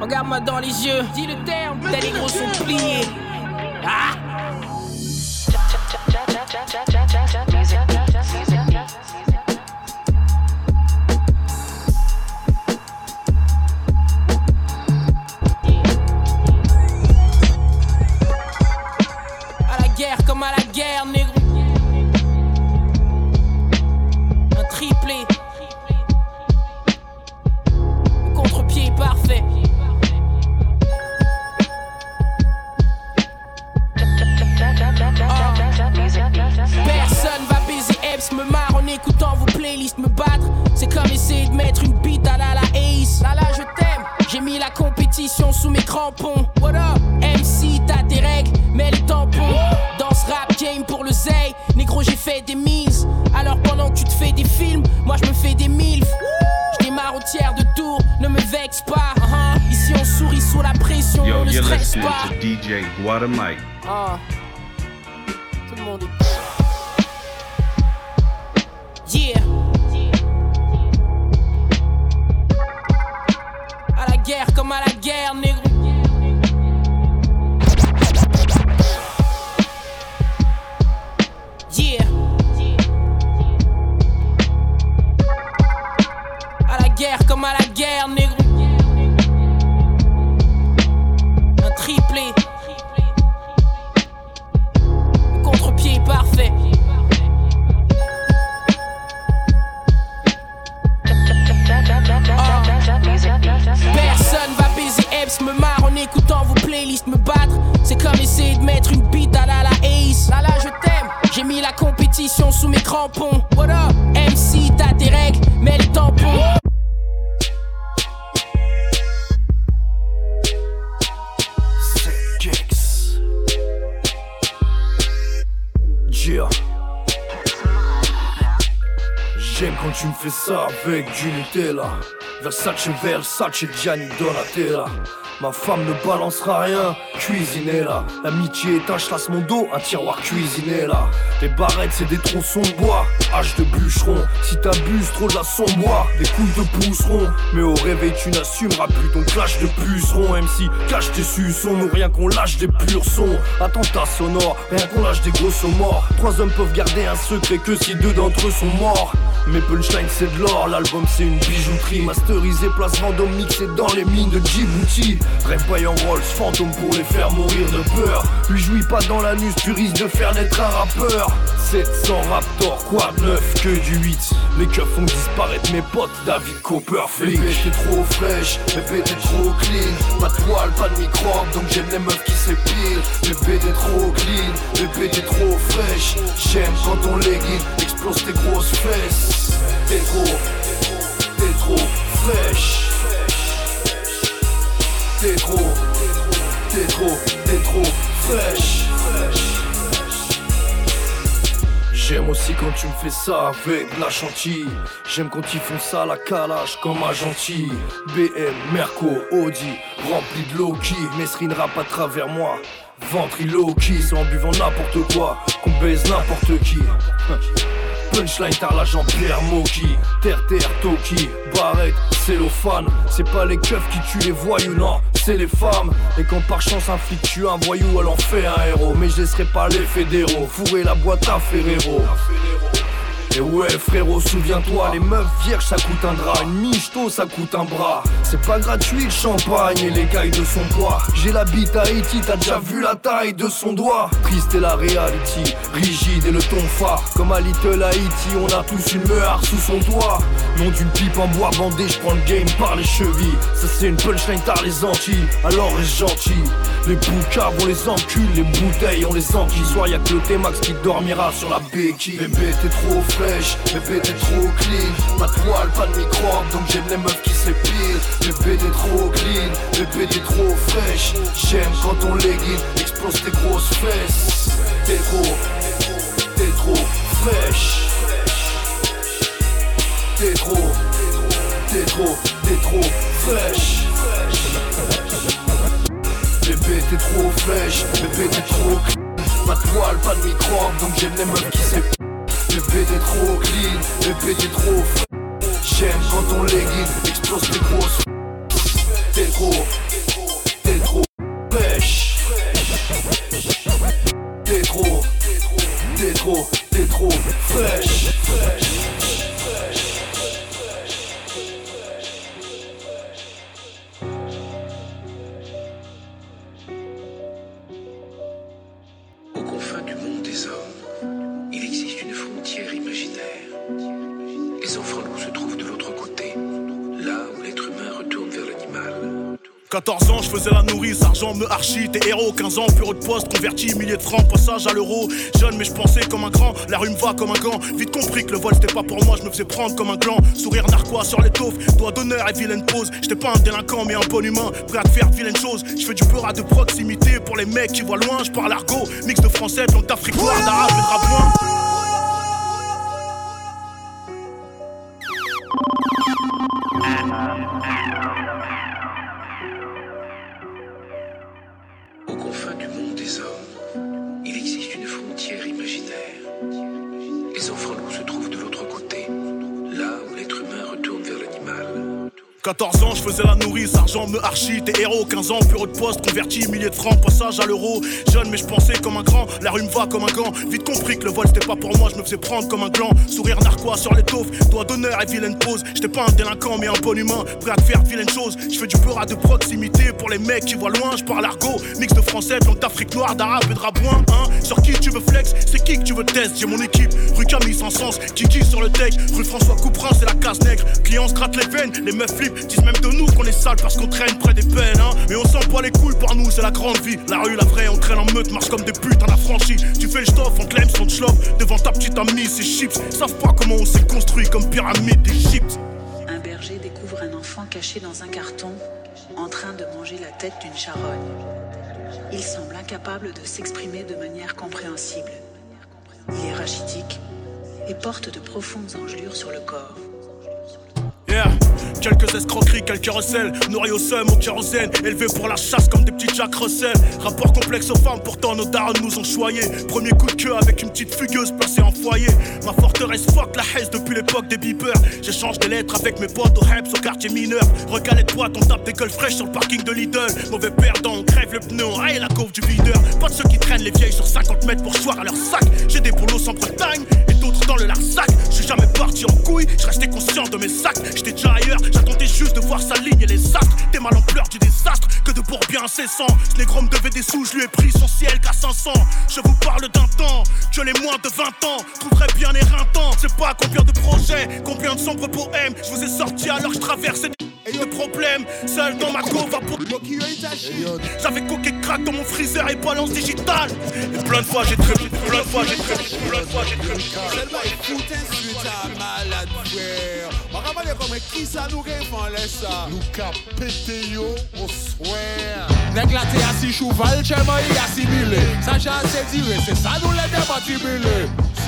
Regarde-moi dans les yeux, dis le terme, tes négros sont pliés. Ah! Comme à la guerre, négro. Un triplé. Contre-pied parfait. Personne va baiser Epps, me marre en écoutant vos playlists me battre. C'est comme essayer de mettre une bite à la la Ace. Là là, je t'aime. J'ai mis la compétition sous mes crampons. What up? MC, t'as tes règles, mais les tampons. Négro, j'ai fait des mises. Alors pendant que tu te fais des films, moi je me fais des milfs. Je démarre au tiers de tour, ne me vexe pas. Uh-huh. Ici on sourit sous la pression, Yo, on ne stresse pas. to DJ. Ah. Tout le monde est. Yeah. À la guerre comme à la guerre, négro. Comme à la guerre, négro. Un triplé. Le contre-pied parfait. Personne va baiser Epps, me marre en écoutant vos playlists me battre. C'est comme essayer de mettre une bite à la la Ace. Là là, je t'aime. J'ai mis la compétition sous mes crampons. What up? MC, t'as tes règles, mais les tampons. J'aime quand tu me fais ça avec du Nutella. Versace Versace Gianni Donatella. Ma femme ne balancera rien, cuisinez là. L'amitié un chasse mon dos, un tiroir cuisiné là. Les barrettes c'est des tronçons de bois, hache de bûcheron. Si t'abuses trop de la bois, des couilles te pousseront. Mais au réveil tu n'assumeras plus ton clash de pucerons. MC, cache tes suçons, nous rien qu'on lâche des purs sons. Attentat sonore, rien qu'on lâche des gros sauts morts. Trois hommes peuvent garder un secret que si deux d'entre eux sont morts. Mes punchlines c'est de l'or, l'album c'est une bijouterie Masterisé place Vendôme mixé dans les mines de Djibouti. Rêve en Rolls, fantôme pour les faire mourir de peur. Lui jouis pas dans l'anus, tu risques de faire naître un rappeur. 700 Raptor, quoi de neuf que du 8 Les keufs font disparaître mes potes, David Copperfield Bébé t'es trop fraîche, bébé t'es trop clean. Pas de poils, pas de microbes, donc j'aime les meufs qui s'épilent. Bébé t'es trop clean, bébé t'es trop fraîche. J'aime quand ton legging explose tes grosses fesses T'es trop, t'es trop fraîche. T'es trop, t'es trop, t'es trop fraîche. J'aime aussi quand tu me fais ça avec de la chantilly. J'aime quand ils font ça la calage comme un gentil. BM, Merco, Audi, rempli de Loki. Mesrine rappe à travers moi. Ventriloquie, c'est en buvant n'importe quoi qu'on baise n'importe qui Punchline, t'as la jambe Pierre Moki. Terre, terre, Toki, Barrette, cellophane C'est pas les keufs qui tuent les voyous, non, c'est les femmes. Et quand par chance un flic tue un voyou, elle en fait un héros. Mais je laisserai pas les fédéraux. Fourrer la boîte à Ferrero et ouais frérot souviens-toi Les meufs vierges ça coûte un drap. Une michto ça coûte un bras. C'est pas gratuit le champagne et les cailles de son poids. J'ai la bite à Haïti T'as déjà vu la taille de son doigt. Triste est la reality Rigide et le ton phare Comme à Little Haïti On a tous une meurtre sous son toit. Nom d'une pipe en bois bandé Je prends le game par les chevilles. Ça c'est une punchline t'as les Antilles. Alors reste gentil Les boucaves on les encule Les bouteilles on les enquille. Soir y'a que T-Max qui dormira sur la béquille. Bébé t'es trop Bébé t'es trop clean. Pas de poils, pas de microbes Donc j'aime les meufs qui s'épilent. Bébé t'es trop clean Bébé t'es trop fraîche J'aime quand ton legging explose tes grosses fesses. T'es trop, t'es trop fraîche. T'es trop, t'es trop, t'es trop fraîche. Bébé t'es trop fraîche Bébé t'es trop clean. Pas de poils, pas de microbes Donc j'aime les meufs qui s'épilent Bébé t'es trop clean, bébé t'es trop f... J'aime quand ton legging explose tes grosses T'es trop, t'es trop fraîche T'es trop, t'es trop t'es trop fraîche. Aux confins du monde des hommes, Les enfants loups se trouvent de l'autre côté, là où l'être humain retourne vers l'animal. 14 ans, je faisais la nourrice, argent me archi, t'es héros, 15 ans, bureau de poste, converti, milliers de francs, passage à l'euro. Jeune, mais je pensais comme un grand, la rue me va comme un gant. Vite compris que le vol c'était pas pour moi, je me faisais prendre comme un gland. Sourire narquois sur l'étoffe, doigt d'honneur et vilaine pose. J'étais pas un délinquant, mais un bon humain, prêt à te faire de choses. Je fais du beurre de proximité pour les mecs qui voient loin, je parle argot, mix de français, langue d'Afrique noire, d'arabe et de Aux confins du monde des hommes, il existe une frontière imaginaire. Les enfants loups se trouvent 14 ans, je faisais la nourrice, argent me archi, t'es héros, 15 ans, bureau de poste, converti, milliers de francs, passage à l'euro. Jeune, mais je pensais comme un grand, la rue me va comme un gant. Vite compris que le vol c'était pas pour moi, je me faisais prendre comme un gland. Sourire narquois sur l'étoffe, doigt d'honneur et vilaine pose. J'étais pas un délinquant, mais un bon humain, prêt à faire de vilaines choses. Je fais du beurre de proximité pour les mecs qui voient loin, je parle argot, mix de français, langue d'Afrique noire, d'arabe et de rabouin, hein. Sur qui tu veux flex, c'est qui que tu veux test, j'ai mon équipe, rue Camille sans sens, Kiki sur le deck, rue François Couperin, c'est la case nègre. Clients se grattent les veines, les meufs disent même de nous qu'on est sale parce qu'on traîne près des peines, hein. Mais on sent pas les couilles pour nous, c'est la grande vie. La rue, la vraie, on traîne en meute, marche comme des putes, on a franchi. Tu fais le on te l'aime, on te schlopp. Devant ta petite amie, c'est chips. Savent pas comment on s'est construit comme pyramide d'Égypte. Un berger découvre un enfant caché dans un carton, en train de manger la tête d'une charogne. Il semble incapable de s'exprimer de manière compréhensible. Il est rachitique et porte de profondes engelures sur le corps. Quelques escroqueries, quelques recels, nourris au seum, au kérosène, élevés pour la chasse comme des petits Jack Russell. Rapport complexe aux femmes, pourtant nos darons nous ont choyés. Premier coup de queue avec une petite fugueuse placée en foyer. Ma forteresse fuck la haise depuis l'époque des beepers. J'échange des lettres avec mes potes au Heps, au quartier mineur. Recalé de boîte, on tape des gueules fraîches sur le parking de Lidl. Mauvais perdant, on crève le pneu, on raye la couve du videur. Pas de ceux qui traînent les vieilles sur 50 mètres pour choir à leur sac. J'ai des boulots en Bretagne et d'autres dans le Larzac. Je suis jamais parti en couille, je restais conscient de mes sacs. J'étais déjà ailleurs, j'attendais juste de voir sa ligne et les astres. T'es mal en pleurs du désastre que de bien incessant. Ce négro me devait des sous, je lui ai pris son ciel qu'à 500. Je vous parle d'un temps que les moins de 20 ans trouveraient bien éreintant. C'est pas combien de projets, combien de sombres poèmes. Je vous ai sorti alors je traversais des problèmes. Seul dans ma go va pour. J'avais coqué crack dans mon freezer et balance digitale. Et plein de fois j'ai trébuché, plein de fois j'ai trébuché, plein de fois j'ai trébuché. Seulement écoute suite à malade frère Makaman de kome ki sa nou gen fan lè sa Nou ka pete yo oswèr Nèk la te yasi chouval, chèman yi asimile Sa chan se dire, se sa nou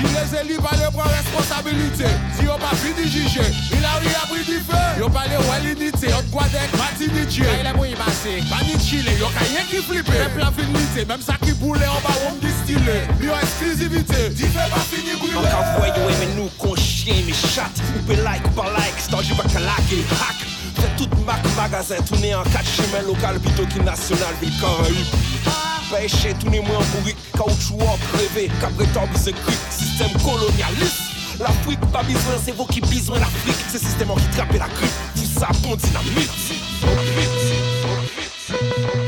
Si les élu pa de pran responsabilite Si yo pa fi di jije, il a ri apri di fe Yo pa le wè l'inite, yon kwa dek pati di dje Kaya le mou yi ni chile, yo yen ki flipe Mèm plan finite, mèm sa ki boule, an ba wong distile Yo eksklizivite, di fe pa fini brile An ka voye men nou kon chien me chate Oupe like like, stand you back and lack it, hack Fais tout Mac magasin, tourné en 4 chemins local plutôt qu'une nationale, vu quand Pêché, tourné moins en bourrique, caoutchouc, en crevé, cabreton, brise cric, système colonialiste. L'Afrique, pas besoin, c'est vous qui avez besoin l'Afrique, c'est le système qui trappe la crique, tout ça, bon dynamite. Profite, profite.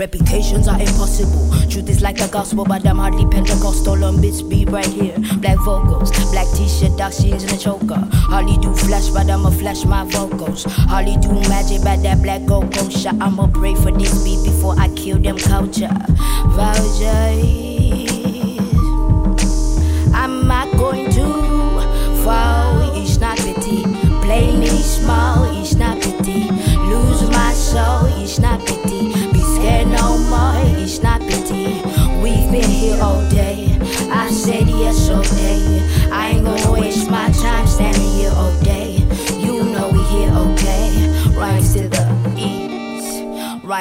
Reputations are impossible. Truth is like the gospel, but I'm hardly Pentecostal. On bitch be right here. Black vocals, black t-shirt, dark jeans and a choker. Hardly do flash, but I'ma flash my vocals. Hardly do magic, but that black gold kosher. I'ma pray for this beat before I kill them culture. Voucher.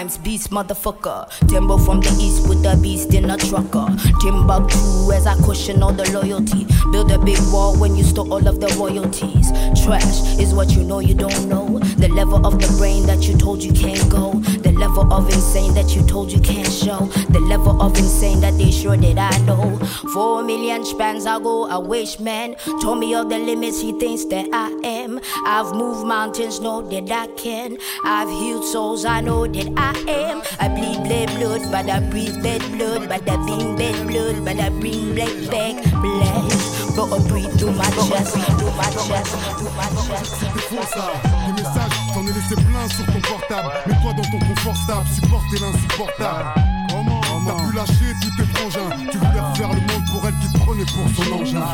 beast motherfucker. Timbo from the east with the beast in a trucker. Timbuktu as I cushion all the loyalty. Build a big wall when you stole all of the royalties. Trash is what you know you don't know. The level of the brain that you told you can't go. The level of insane that you told you can't show. The level of insane that they sure that I know. Four million spans ago, I wish man told me all the limits he thinks that I am. I've moved mountains, know that I can. I've healed souls, I know that I am. I bleed black blood, but I breathe bad blood, but I bring bad blood, but I bring black back. Bless, go and breathe through my chest, through my chest, through my chest. Faux ça, les messages, t'en ai laissé plein sur ton portable. Mais toi dans ton confort stable, supporter l'insupportable. Comment? T'as pu lâcher tous tes frangins. Tu voulais refaire le monde pour elle qui te prenait pour son engin.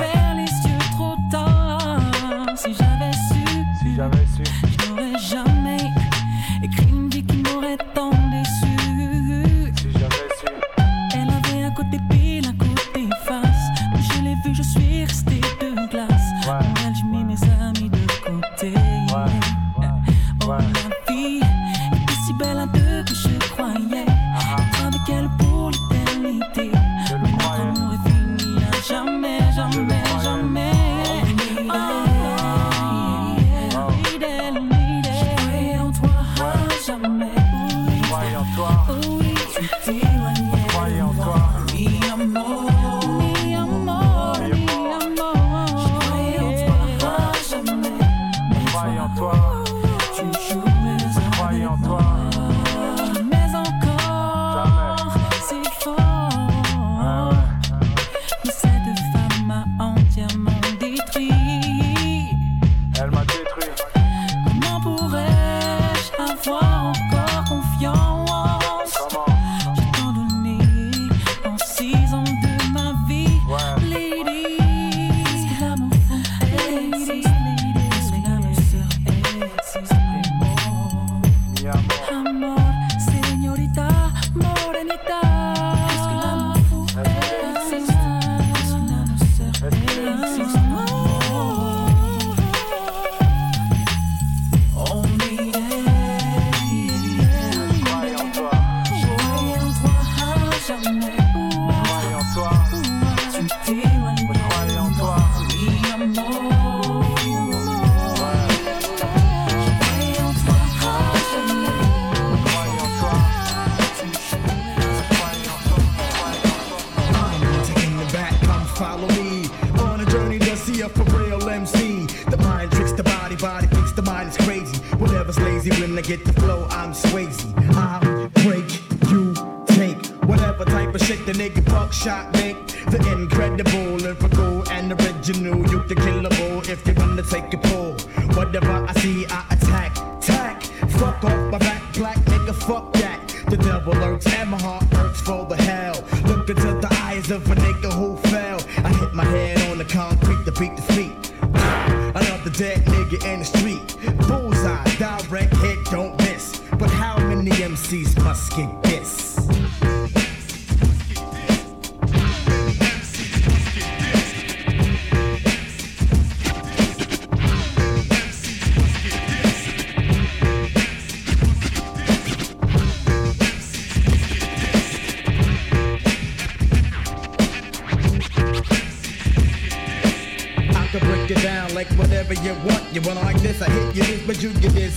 jamais su.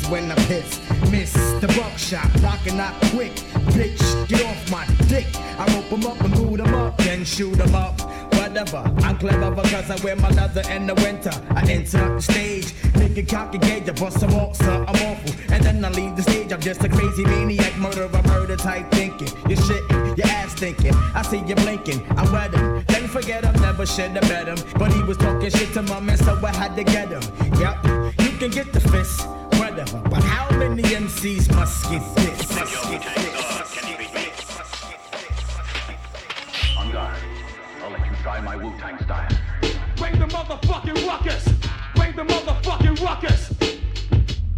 When I piss. Miss the buckshot, rockin' not quick. Bitch, get off my dick. I rope 'em up and boot 'em up, then shoot 'em up. Whatever, I'm clever because I wear my leather in the winter. I enter the stage, nigga cock a gauge, I bust some off, sir, I'm awful. And then I leave the stage, I'm just a crazy maniac, murderer, murder type thinking. You're shitting, your ass thinking. I see you blinking, I wet him. Then forget him, never should have bet him. But he was talking shit to my man, so I had to get him. Try my Wu-Tang style. Bring the motherfucking ruckus. Bring the motherfucking ruckus.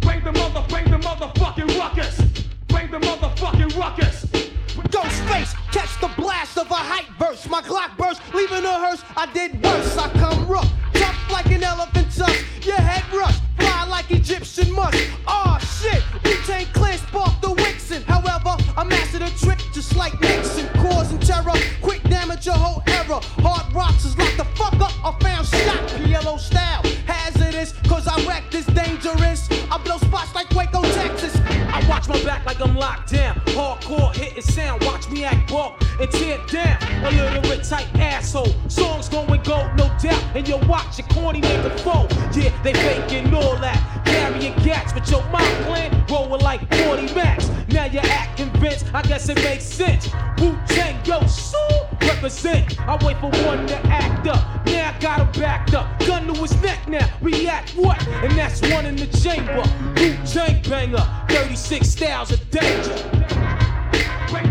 Bring the mother, bring the motherfucking ruckus. Bring the motherfucking ruckus. Ghost face, catch the blast of a hype burst. My Glock burst, leaving a hearse. I did worse. I come rough, tough like an elephant tusk. Your head rush, fly like Egyptian musk. Aw shit, we take clear, spark the Wixen. However, I mastered a trick just like Nixon, causing terror. Quick damage your whole Hard rocks is locked the fuck up. I found shot, PLO style. Hazardous, cause I wreck this dangerous. I blow spots like Waco, Texas. I watch my back like I'm locked down. Hardcore hitting sound, watch me act bulk and tear down. A little bit tight asshole. Songs going gold, no doubt. And you watch your corny nigga foe. Yeah, they faking all that. Carrying gats, but your mind plan rolling like 40 max. Now you act I guess it makes sense. Wu Tang, yo, so represent. I wait for one to act up. Now I got him backed up. Gun to his neck now. React what? And that's one in the chamber. Wu Tang banger. 36 styles of danger.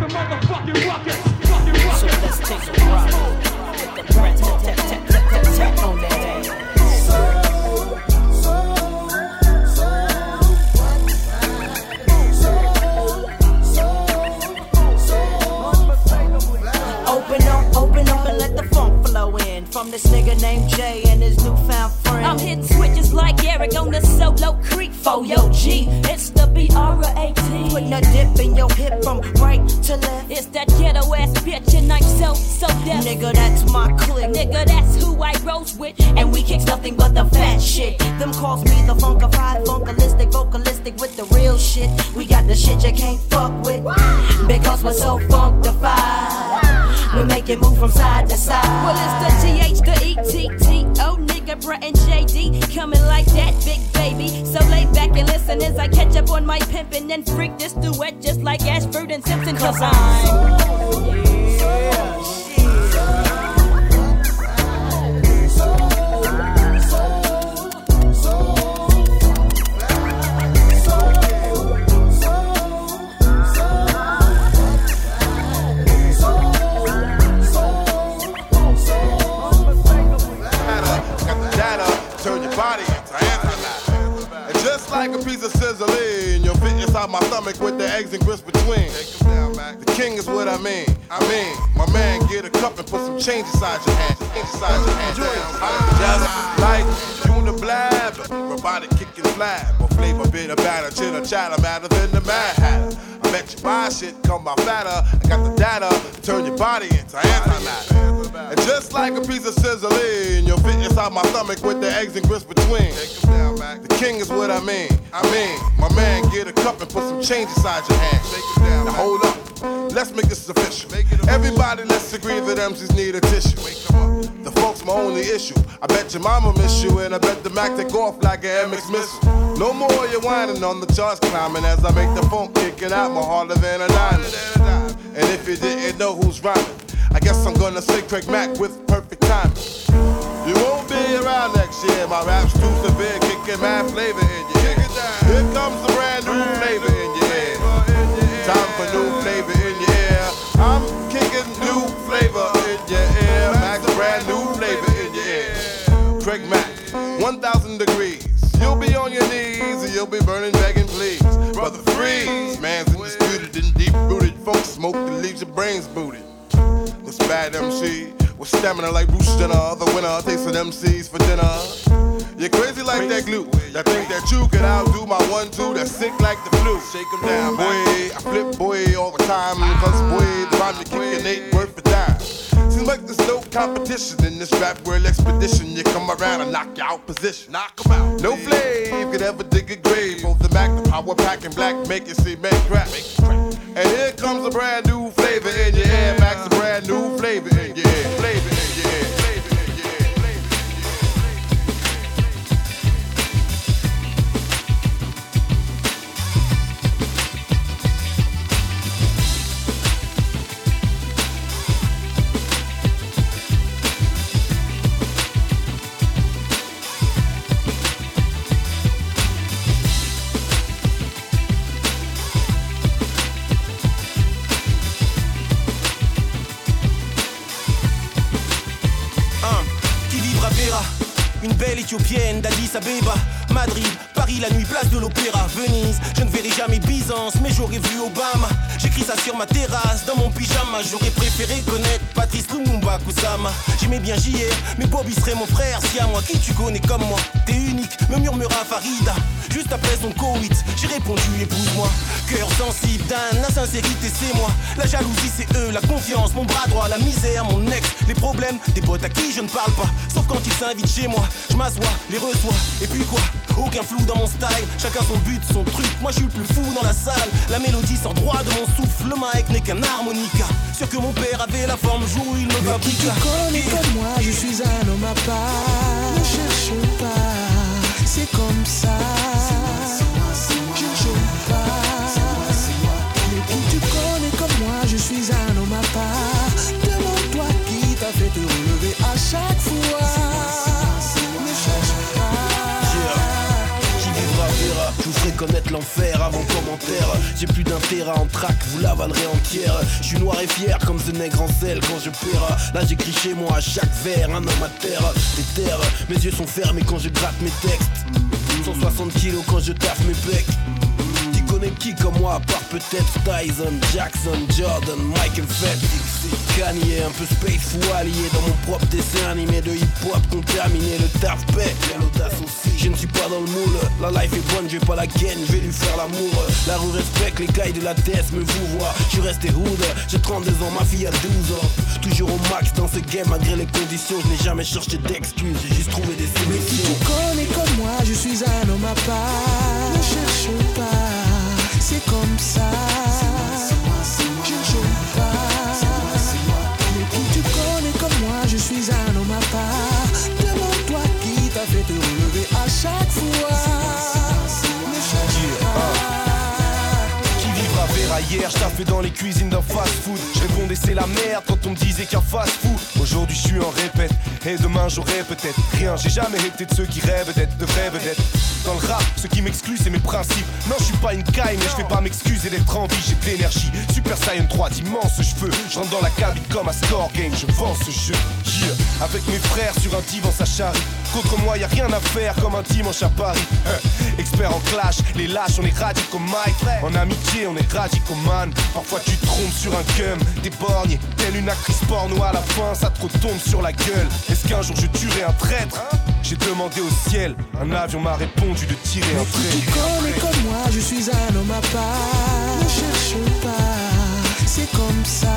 The motherfucking ruckus. Fucking ruckus. So let's take a ride. With the from this nigga named Jay and his newfound friend. I'm hitting switches like Eric on the solo creek for yo G. It's the B-R-A-T. Putting a dip in your hip from right to left. It's that ghetto ass bitch and I'm so, so deaf. Nigga, that's my clique. Nigga, that's who I rose with. And we kicks nothing but the fat shit. Them calls me the funkified, funkalistic, vocalistic with the real shit. We got the shit you can't fuck with. Because we're so funkified. We make it move from side to side. Well, it's the GH, the ETT. Oh, nigga, Brett and JD coming like that, big baby. So lay back and listen as I catch up on my pimpin' and freak this duet just like Ashford and Simpson. Cause I'm. Got anti like a piece of sizzling, you'll fit inside my stomach with the eggs and grits between. The king is what I mean. I mean, my man, get a cup and put some change inside your hand. Change inside your hand. Just like Uniblab, robotic kicking flab. More flavor, bit of batter, chitter chatter, matter than the mad hatter. I bet you buy shit, come by fatter. I got the data, turn your body into antimatter. And just like a piece of sizzling, you'll fit inside my stomach with the eggs and grits between. The king is what I mean. I mean, my man, get a cup and put some change inside your hand. Now hold up, let's make this official. Everybody, let's agree that MCs need a tissue. The folks my only issue. I bet your mama miss you, and I bet the Mac take off like an MX missile. No more you whining on the charts climbing as I make the phone kicking out more harder than a diamond. And if you didn't know who's rhyming, I guess I'm gonna say Craig Mack with perfect timing. You won't be around next year. My rap's too severe, kicking mad flavor in your ear. Here comes the brand new flavor in your ear. Time for new flavor in your ear. I'm kicking new flavor in your ear. Max brand new flavor in your ear. Craig Mack, 1,000 degrees. You'll be on your knees and you'll be burning, begging, please. Brother Freeze, man's undisputed and deep rooted. Funk smoke that leaves your brains booted. This bad MC with stamina like Bruce Jenner. The winner tasting MCs for dinner. You're crazy like that glue. That think that you could outdo my one two that's sick like the flu. Shake 'em down, boy. I flip boy all the time. Cause boy, the rhyme you're kicking ain't worth a dime. Seems like there's no competition in this rap world expedition. You come around and knock you out position. Knock 'em out. No flame could ever dig a grave on the Mac, the power pack and black, make it see, make crack. And here comes a brand new flavor in your air, Max, a brand new flavor in your Une belle éthiopienne d'Addis Abeba Madrid, Paris, la nuit, place de l'Opéra Venise, je ne verrai jamais Byzance Mais j'aurais vu Obama. J'écris ça sur ma terrasse, dans mon pyjama. J'aurais préféré connaître Patrice Lumumba Kusama. J'aimais bien JR, mais Bobby serait mon frère. Si à moi, qui tu connais comme moi? T'es unique, me murmura Farida. Juste après son Covid, j'ai répondu épouse-moi. Cœur sensible, Dan, la sincérité c'est moi. La jalousie c'est eux, la confiance, mon bras droit, la misère, mon ex. Les problèmes, des potes à qui je ne parle pas. Sauf quand ils s'invitent chez moi, je m'assois, les reçois. Et puis quoi? Aucun flou dans mon style, chacun son but, son truc. Moi je suis le plus fou dans la salle. La mélodie sort droit de mon souffle, le mic n'est qu'un harmonica. Sûr que mon père avait la forme jour où il me Mais qui tu fabriqua. connais comme moi, je suis un homme à part. Ne cherche pas, c'est comme ça. Je cherche pas. Mais qui tu connais comme moi, je suis un homme connaître l'enfer avant commentaire. J'ai plus d'un terrain en trac, vous l'avalerez entière. Je suis noir et fier comme ce nègre en sel quand je paiera. Là j'écris chez moi à chaque vers, un homme à terre. Des terres, mes yeux sont fermés quand je gratte mes textes. 160 kilos quand je taffe mes pecs. Connais qui comme moi à part peut-être Tyson, Jackson, Jordan, Michael Phelps Kanye, un peu space fou allié dans mon propre dessin animé de hip-hop contaminé, le taf paix, aussi. Je ne suis pas dans le moule, la life est bonne, je vais pas la gaine, je vais lui faire l'amour. La rue respecte, les cailles de la TS me vous voient. Je suis resté hood, j'ai 32 ans, ma fille a 12 ans. Toujours au max dans ce game malgré les conditions Je n'ai jamais cherché d'excuses, j'ai juste trouvé des Mais qui solutions tu connais comme moi, je suis un homme à part. Ne cherche pas, c'est comme ça. Je ne cherche pas. Mais tu connais comme moi, je suis un hier, je dans les cuisines d'un fast food. Je répondais c'est la merde quand on me disait qu'un fast food. Aujourd'hui je suis en répète, et demain j'aurai peut-être rien. J'ai jamais été de ceux qui rêvent d'être de vraies vedettes. Dans le rap, ce qui m'exclut c'est mes principes. Non, je suis pas une caille, mais je fais pas m'excuser d'être en vie. J'ai de l'énergie, Super Saiyan 3 d'immenses cheveux. Je rentre dans la cabine comme un score game, je vends ce jeu. Yeah. Avec mes frères sur un divan, ça charrie. Contre moi, y a rien à faire comme un dimanche à Paris. Hein. Expert en clash, les lâches, on est radicaux Mike. En amitié, on est radicaux man. Parfois tu trompes sur un cum, t'es borgné, telle une actrice porno à la fin, ça te retombe sur la gueule. Est-ce qu'un jour je tuerai un traître? J'ai demandé au ciel, un avion m'a répondu de tirer un Tu trait. connais comme moi, je suis un homme à part. Ne cherche pas, c'est comme ça.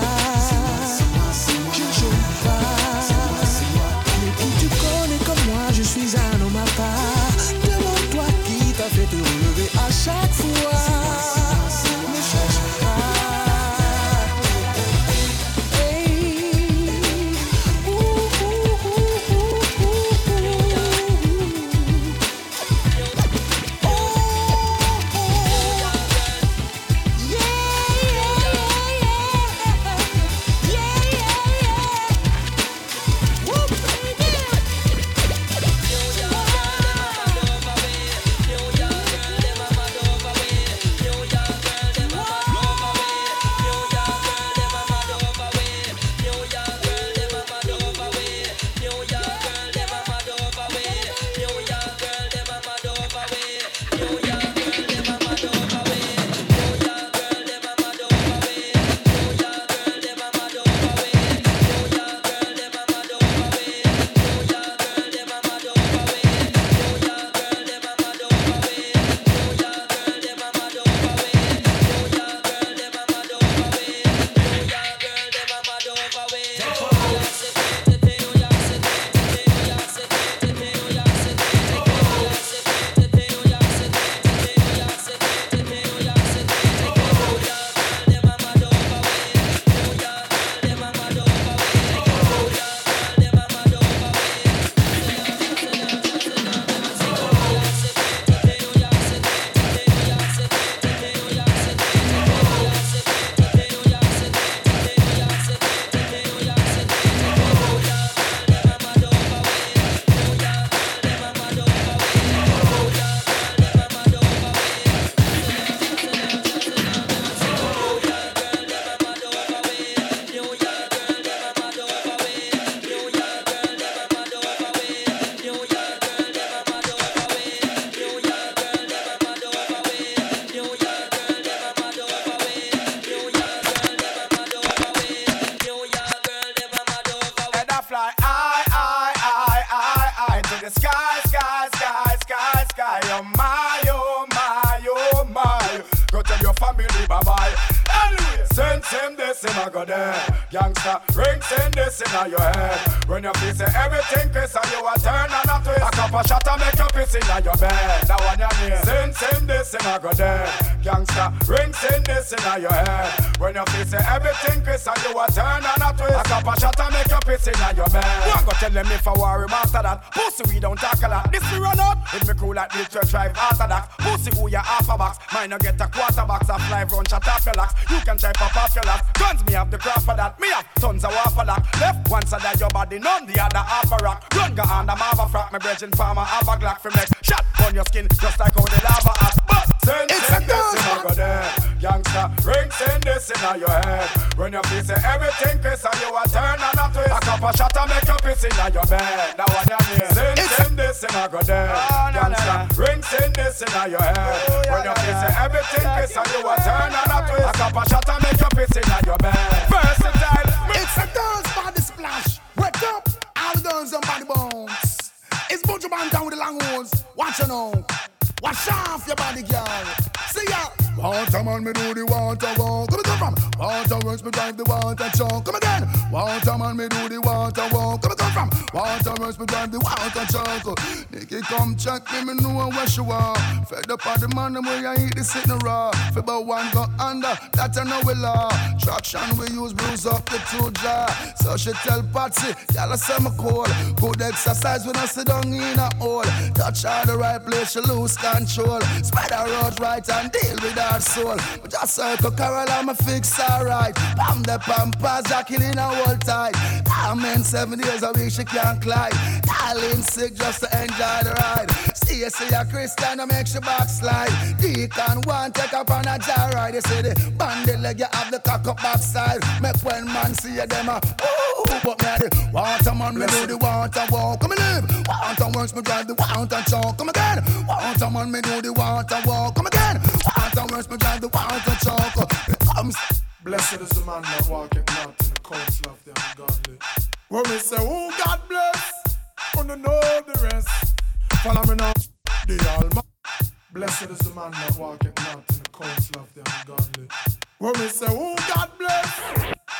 Moi, come check me, me know where she are. Fed up on the man, them where I eat the sitting raw. Fi about one go under, that I know we law. Traction we use bruise up the two jaw. So she tell Patsy, y'all I say me cool. Good exercise when I sit down in a hole. Touch her the right place, she lose control. Spread her out right and deal with her soul. But just circle Carol, I'm fix her right. Pam the pampas, killing her whole tight. I'm in seven days a week, she can't climb. Darling sick just to enjoy the ride. See, see a Christian, I make she backslide. Deacon one take up on a jar ride. They say the bandit leg, you have the cock up backside. Make when man see you, them a ooh, but me a the water man, me do the water walk. Come and live. Water works, me drive the water truck. Come again. Water man, me do the water walk. Come again. Water works, me drive the water truck. Comes. Um, Blessed is the man that walketh not in the counsel of the ungodly. When we say, Oh God bless, wanna know the rest. Follow me now, the Almighty. Blessed is the man that walketh not in the counsel of the ungodly. When we say, Oh God bless,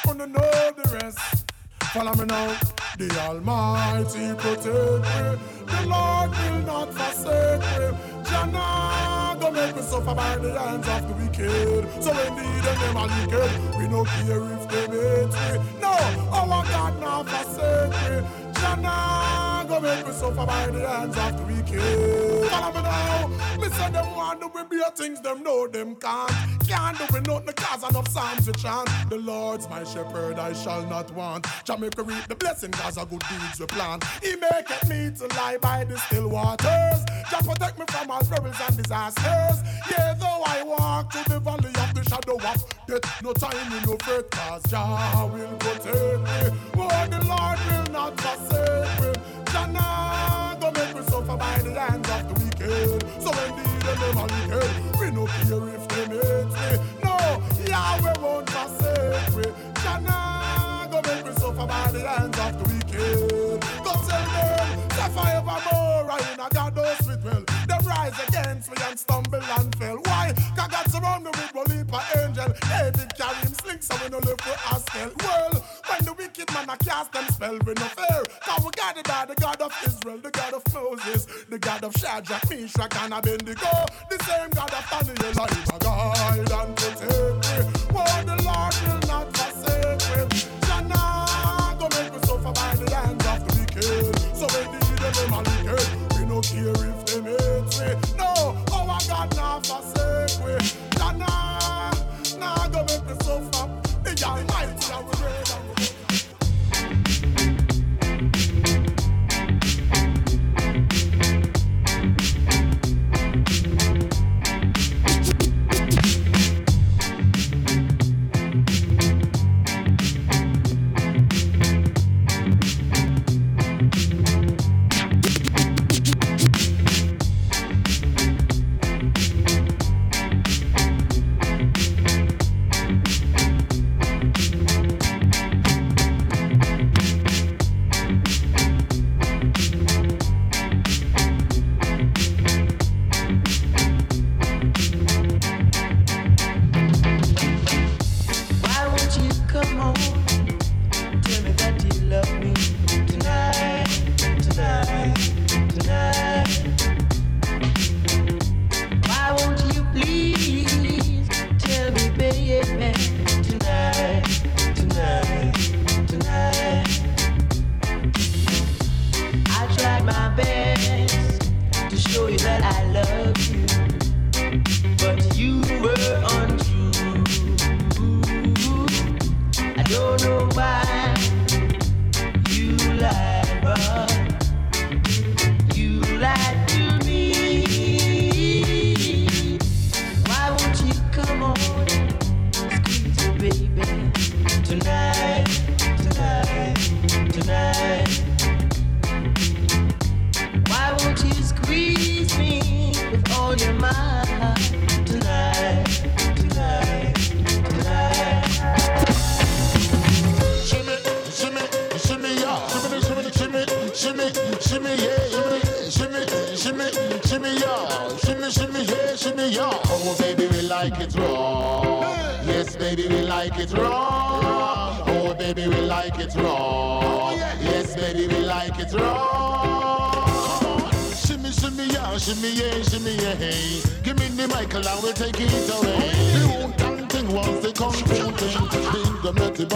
wanna know the rest. Follow me now, the Almighty protect me. The Lord will not forsake me. Jana, go make me suffer by the hands of the wicked. So indeed, and them are wicked. We no care if they hate me. No, our God not forsake me. Jana, go make me suffer by the hands of the wicked. Follow me now. Me say them want to be beer things, them know them can't. Can't do it nothing cause enough psalms we chant. The Lord's my shepherd, I shall not want. Jamaica reap the blessing cause of good deeds we plant. He maketh me to lie by the still waters. Jah protect me from all perils and disasters. Yeah, though I walk through the valley of the shadow of death, no time in no fret cause Jah will protect me. Oh, the Lord will not forsake me. Jah nah go make me suffer by the hands of the wicked. So indeed, the them are wicked. We no care if they hate me. No, Yahweh won't forsake me. Jah nah go make me suffer by the hands of the wicked. Go tell them, say forevermore, I in a God knows it well. Them rise against me and stumble and fell. Why? Cause God surround me with heap angel. David carry him sling so we no live for us hell. Well, when man a cast them spell, we no fear. Cause we guided by the God of Israel, the God of Moses, the God of Shadrach, Meshach, and Abednego. The same God of Daniel, I him a guide and protect me. Oh, the Lord will not forsake me. Jana, go make me suffer by the hands of the wicked. So indeed, them are wicked. We no care if them hate me. No, our God not forsake me. Jana, nah, go make me suffer. The Almighty, I will reign.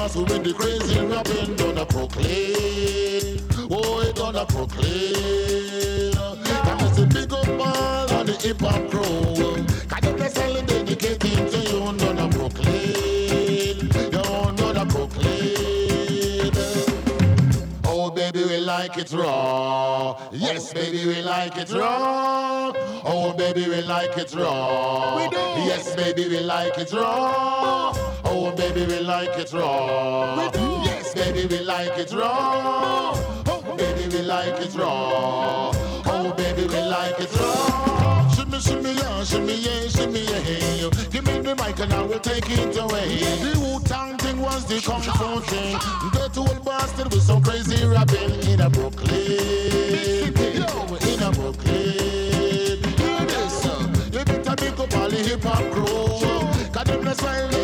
Cause with the crazy rapping gonna proclaim. Oh, it gonna proclaim. Come it's a big up all on the hip-hop crew. Cause the press only dedicated to you Gonna proclaim. You gonna proclaim. Oh, baby, we like it raw. Yes, baby, we like it raw. Oh, baby, we like it raw. Yes, baby, we like it raw baby, we like it raw. Yes, baby, we like it raw. Oh, oh, baby, we like it raw. Oh, baby, we like it raw. Shimmy, shimmy, yeah, shimmy, yeah, shimmy, yeah. Give me the mic and I will take it away. The Wu-Tang thing was the kung fu thing. Dirty old bastard with some crazy rapping in a Brooklyn. In a Brooklyn. Hear this, uh, you better pick up all the hip-hop crew. Cause them the style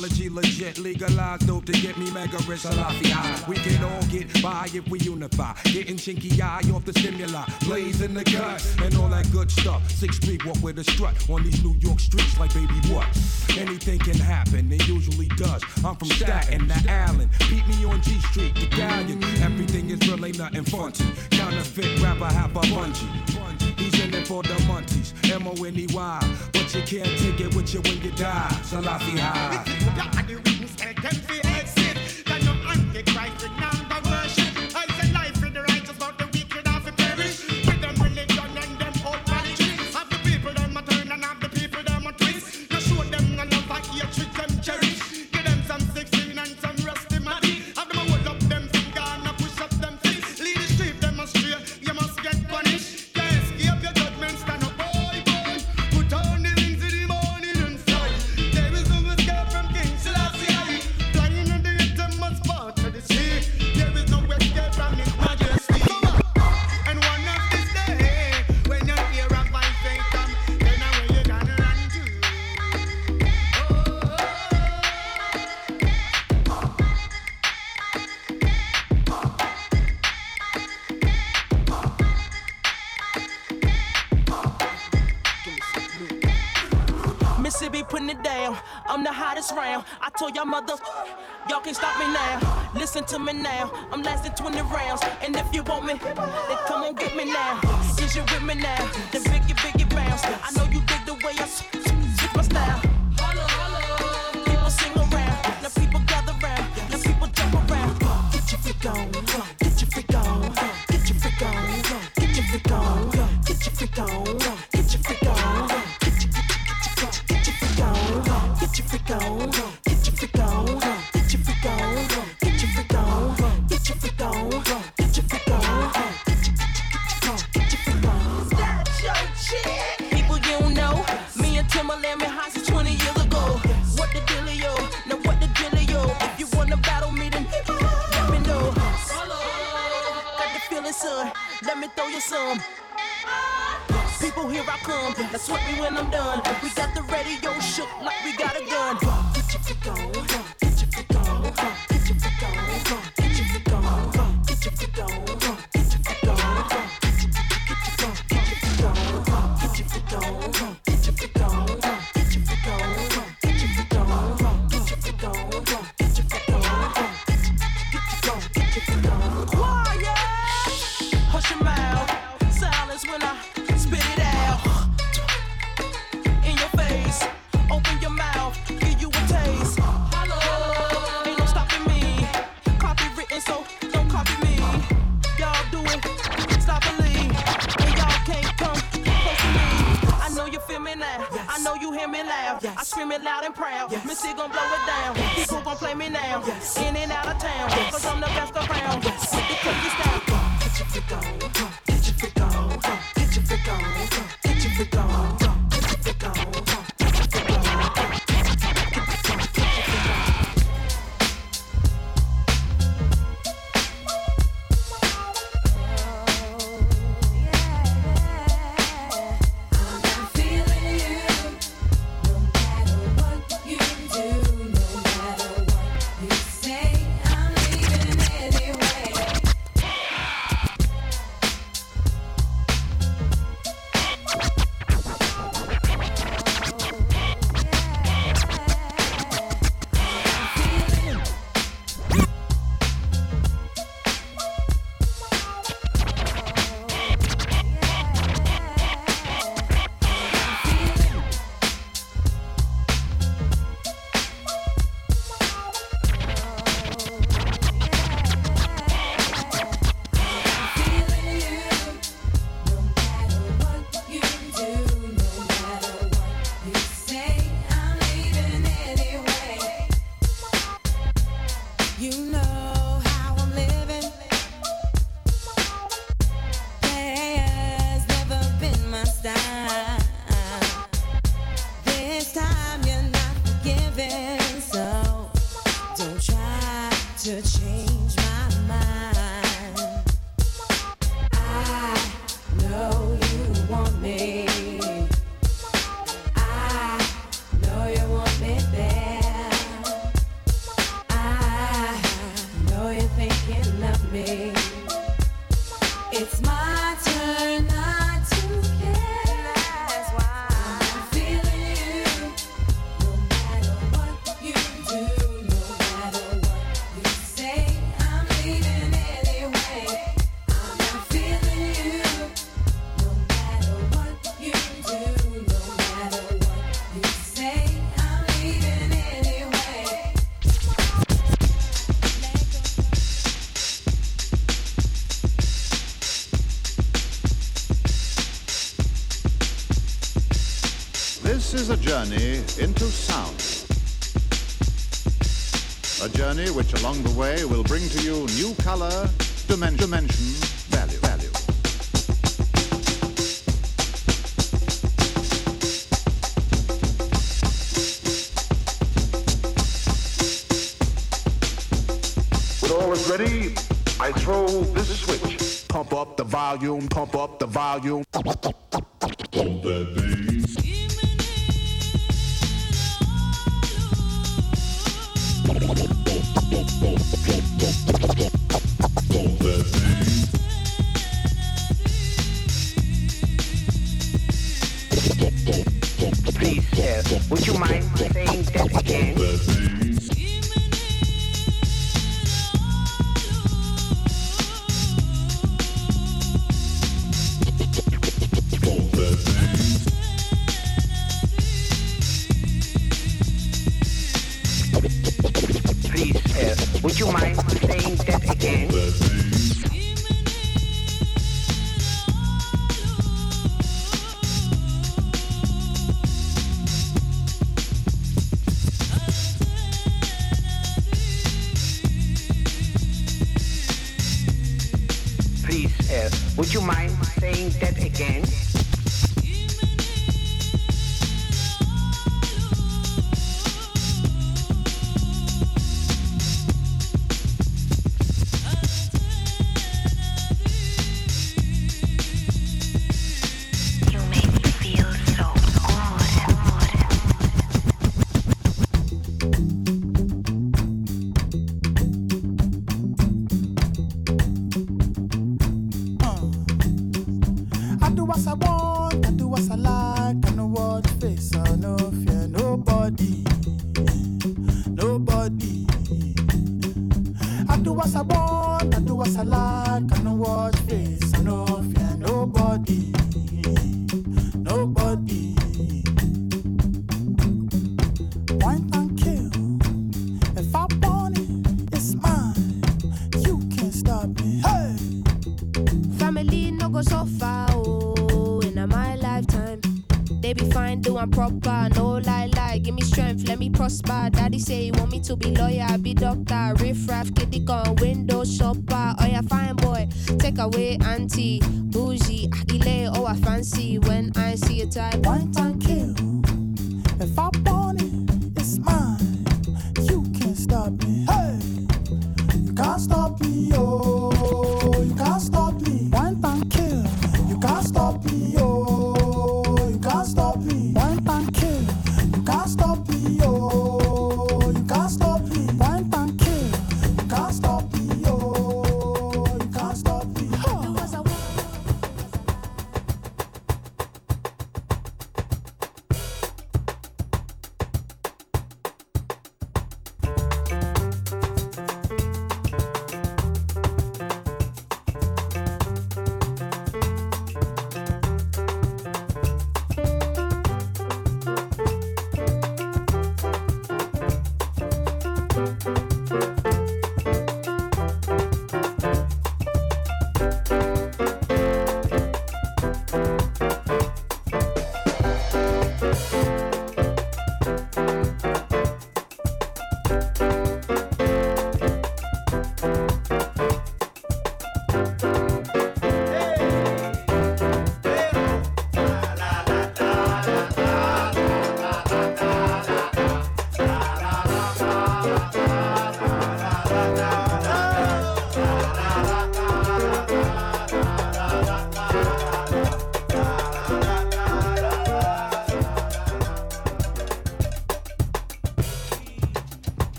Technology legit, legalized dope to get me mega rich. Salafi. We can all get by if we unify. Getting chinky eye off the stimuli, blazing the guts and all that good stuff. Six feet walk with a strut on these New York streets like baby what? Anything can happen, it usually does. I'm from Staten to Allen, listen to me now. I'm lasting 20 rounds. And if you want me, then come on, get me now. Is you with me now? into sound. A journey which along the way will bring to you new color, dimension, dimension value, value. When all is ready, I throw this switch. Pump up the volume, pump up the volume.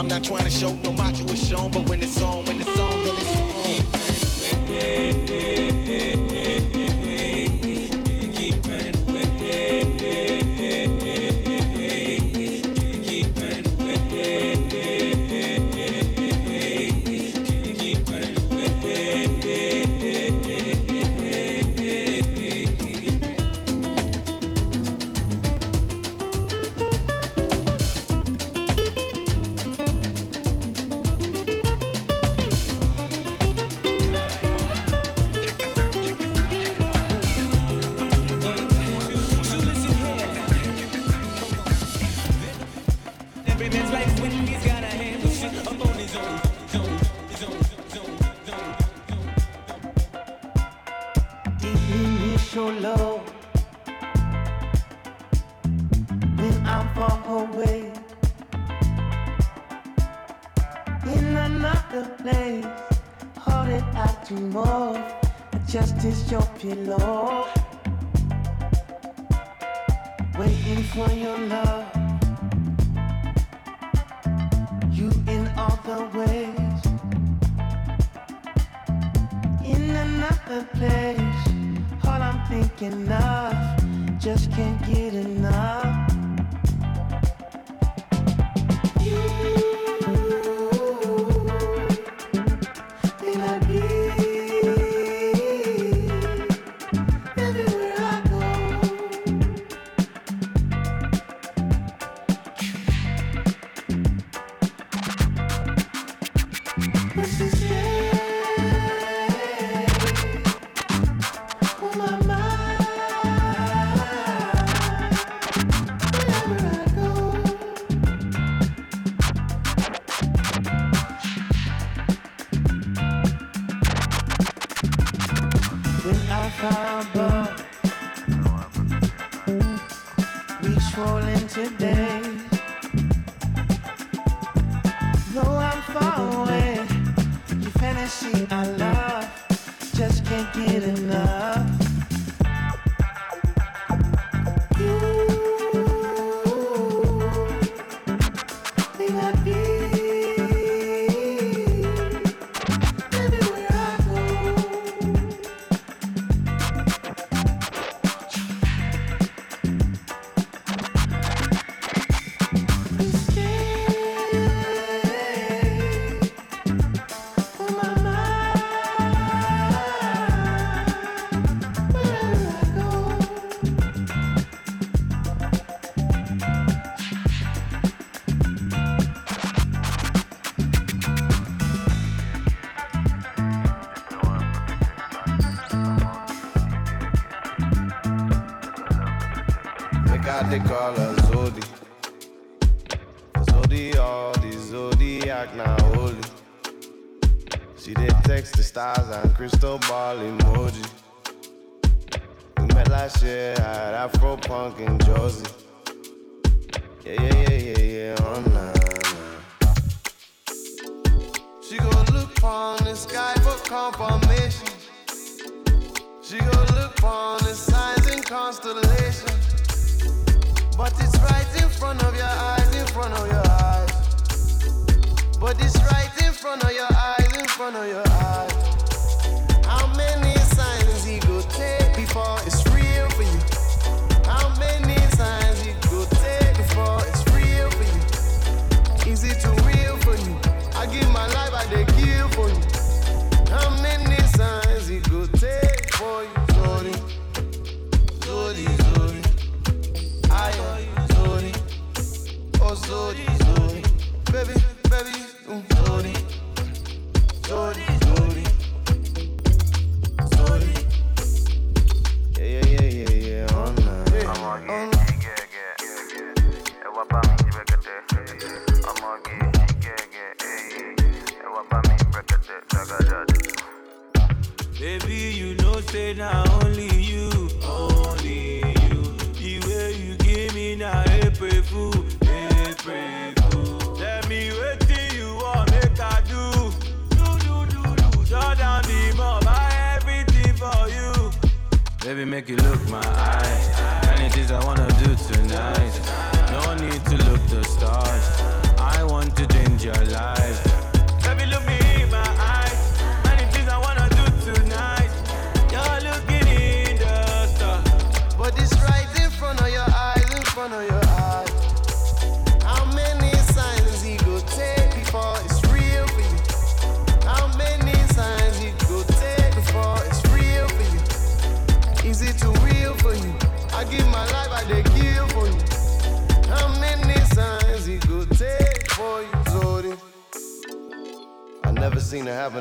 I'm not trying to show no macho is shown, but when it's on, when it's on, then it's on. belong.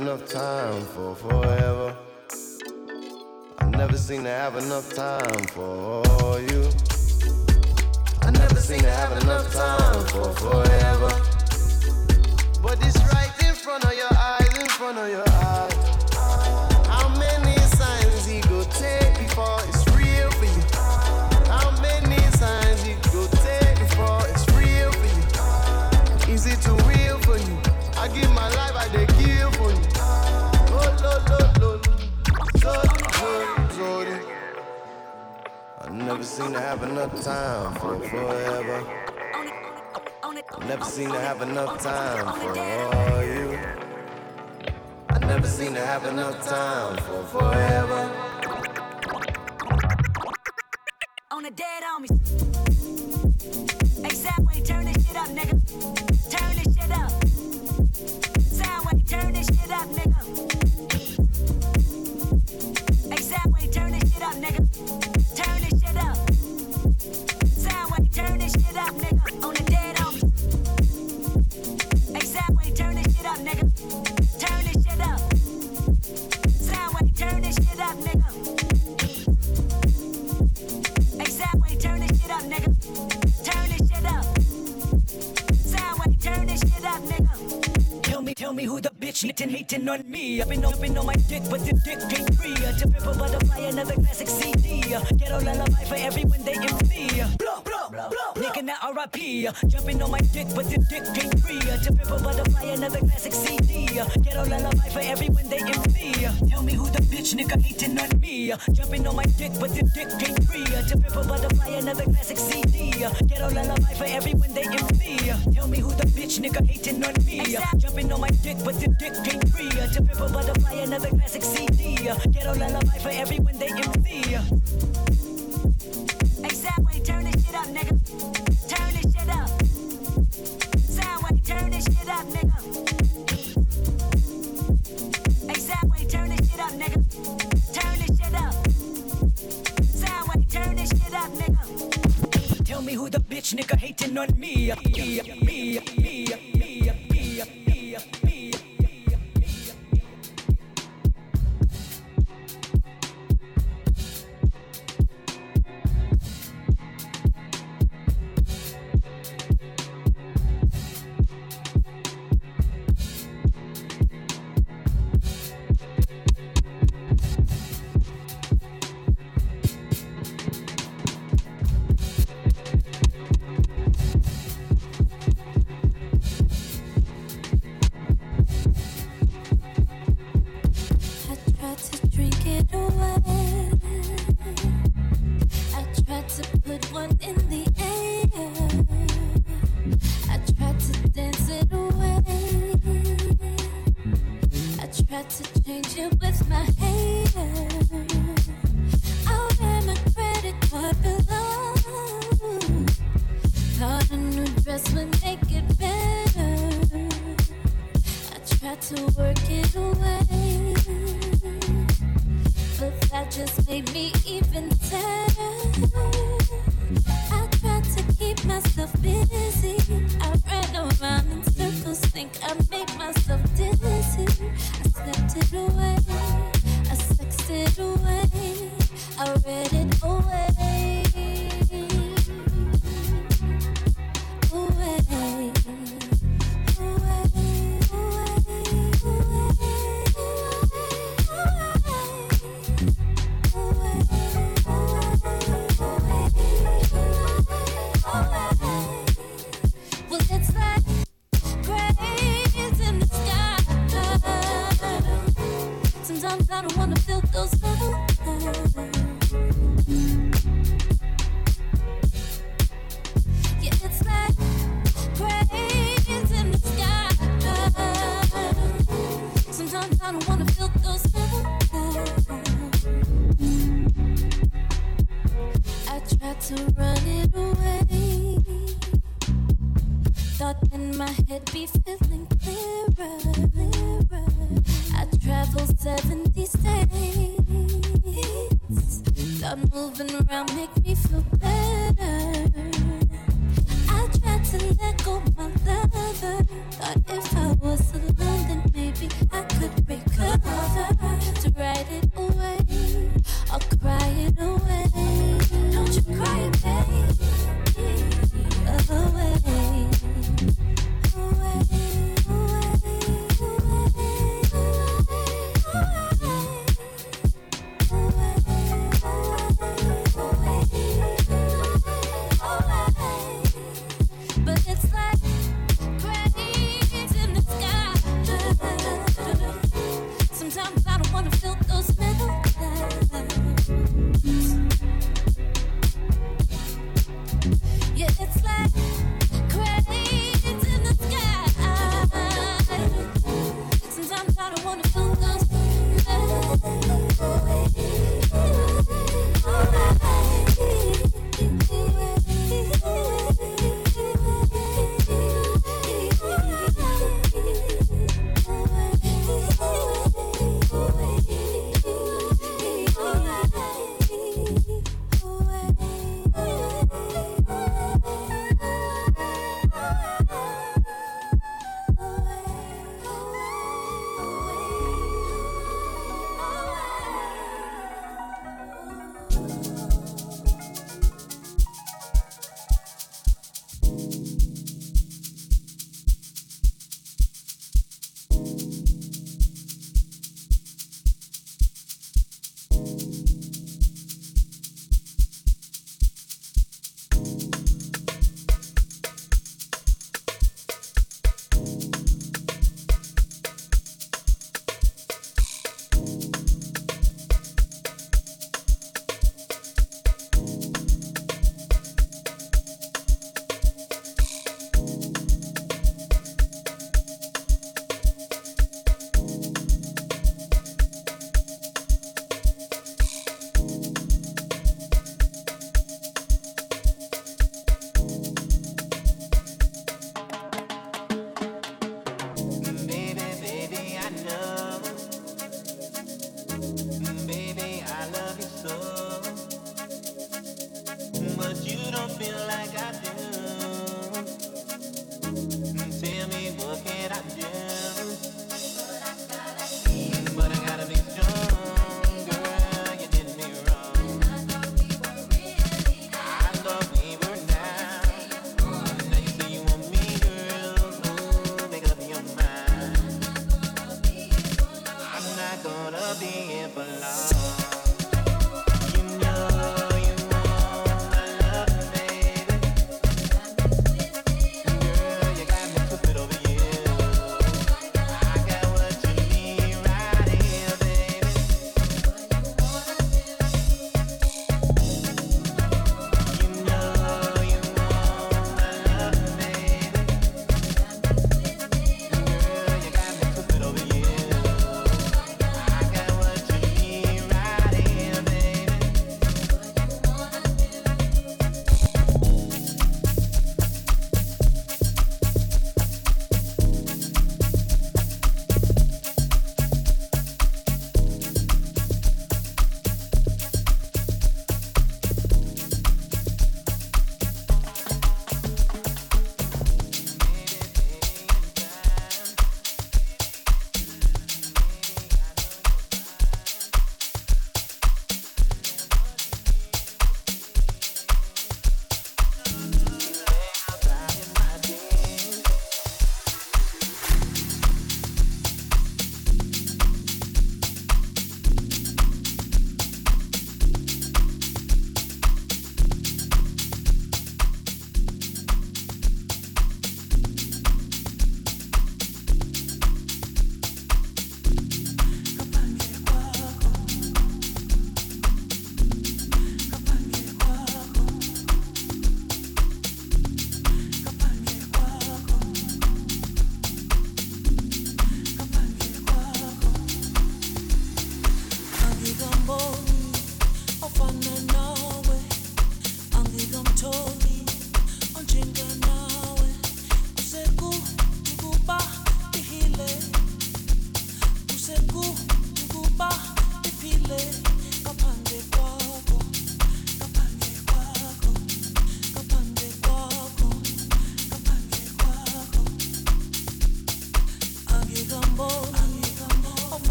enough time for forever. I've never seen to have enough time for Rihanna, R.I.P. Jumping on my dick, but the dick ain't free. To Pimp a Butterfly, another classic CD. Get on lullaby for everyone they can see. Tell me who the bitch nigga hating on me. Jumping on my dick, but the dick ain't free. To Pimp a Butterfly, another classic CD. Get on lullaby for everyone they can see. Tell me who the bitch nigga hating on me. Jumping on my dick, but the dick ain't free. To Pimp a Butterfly, another classic CD. Get on lullaby for everyone they can envy. Exactly, turn this shit up, nigga. on me.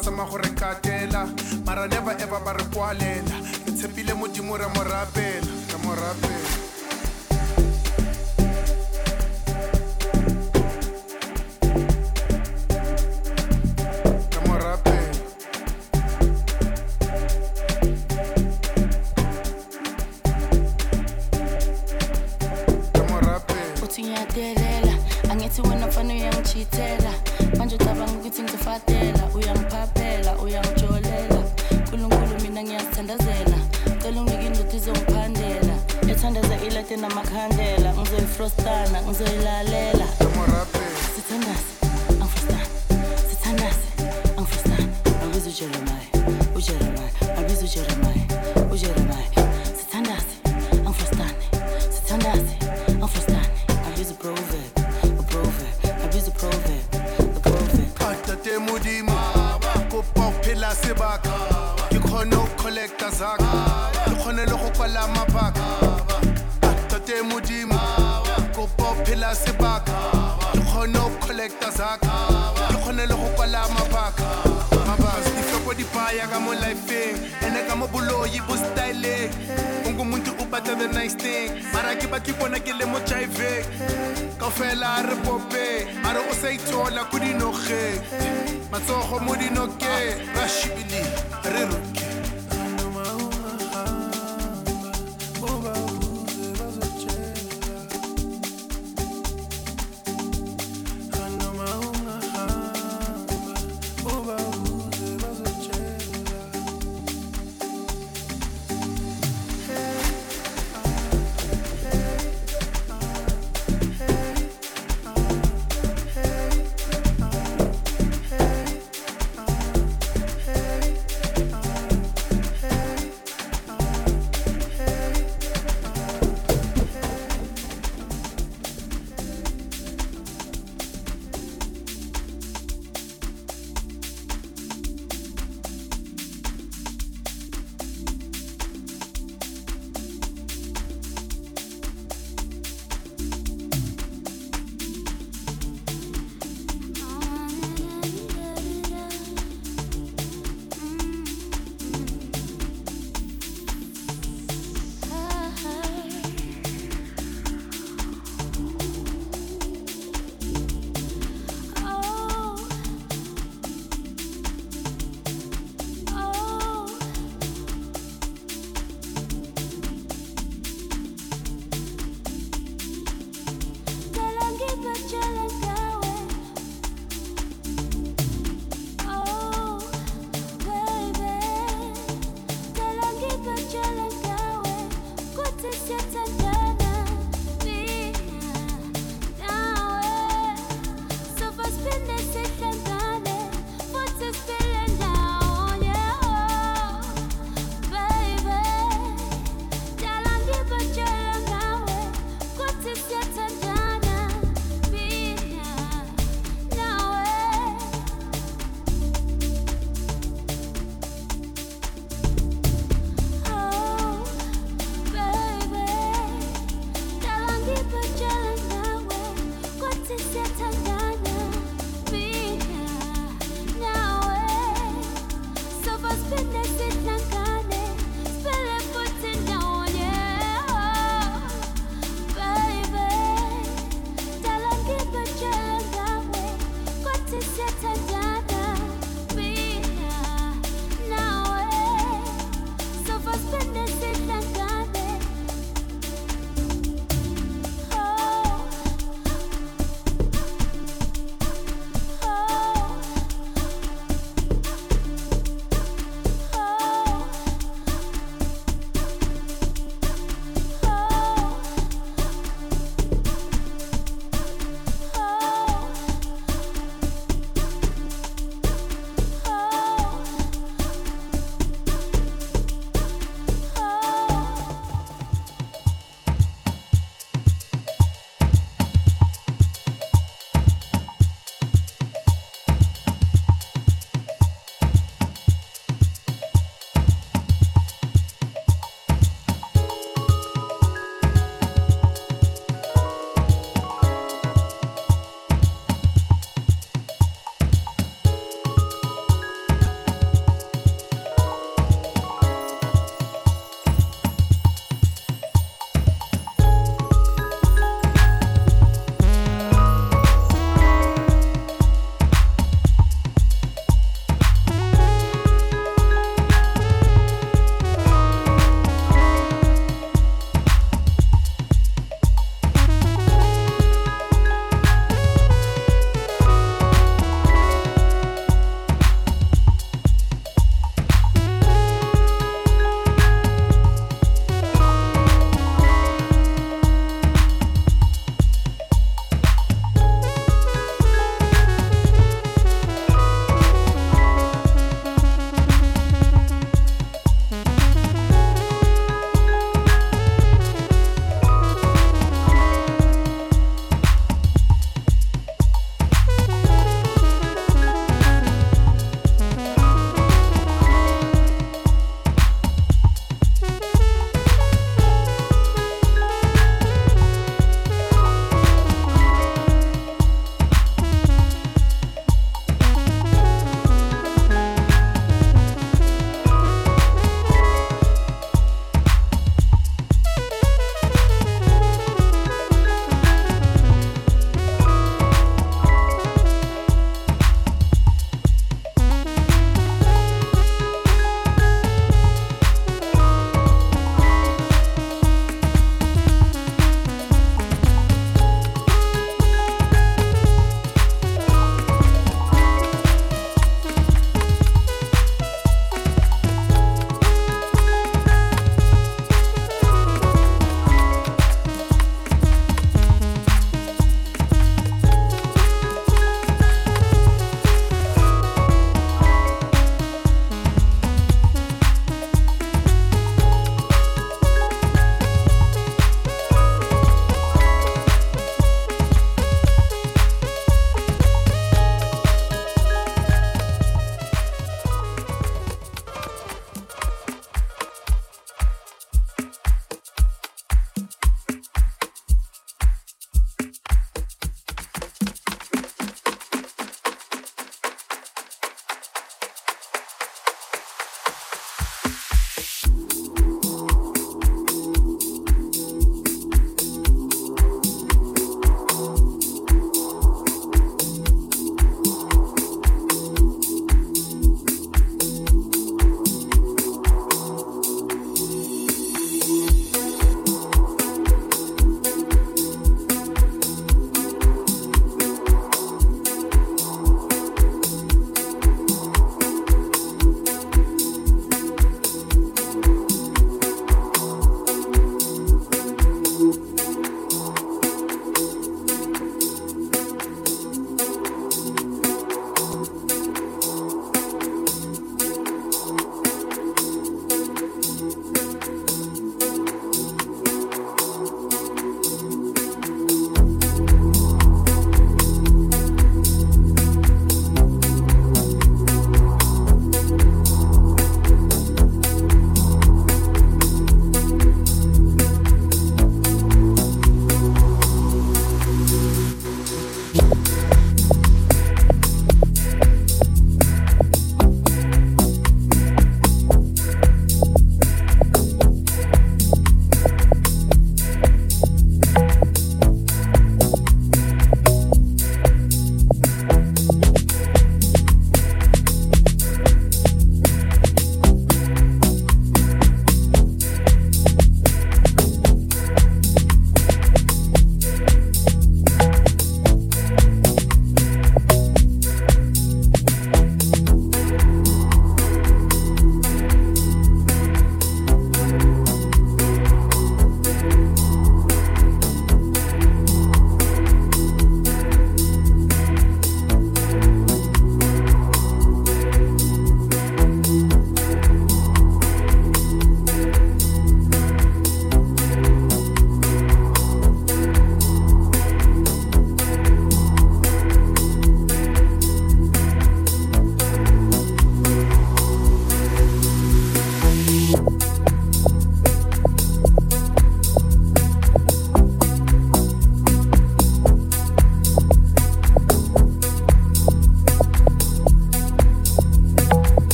pasa más ke ba ke bona ke le mo jive ka fela re pope a o sa ithola matsogo mo ra re roke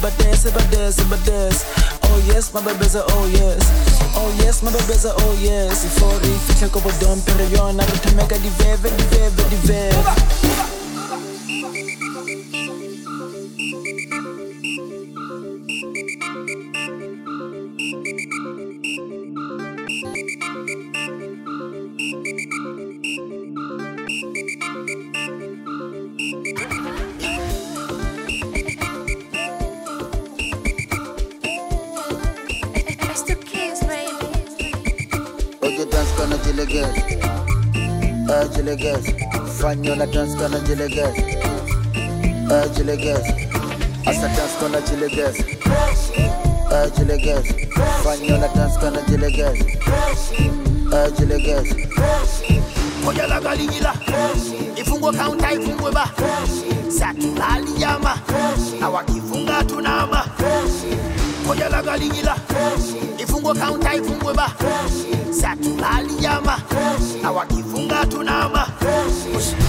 but this, but this, but this. Oh yes, my baby's a oh yes. Oh yes, my baby's a oh yes. If for if a couple don't period, I don't make a divave, divave, divave. करना dance करना चले गैस ऐ चले gas ऐसा dance करना चले गैस ऐ चले गैस फाइनल डांस करना चले गैस ऐ चले गैस moja la gari jila ifungwe kaunta ifungwe ba. Satulali yama. Na wakifunga tunama. Moja la gari jila ifungwe kaunta ifungwe ba. Satulali yama. Na wakifunga tunama. Fresh.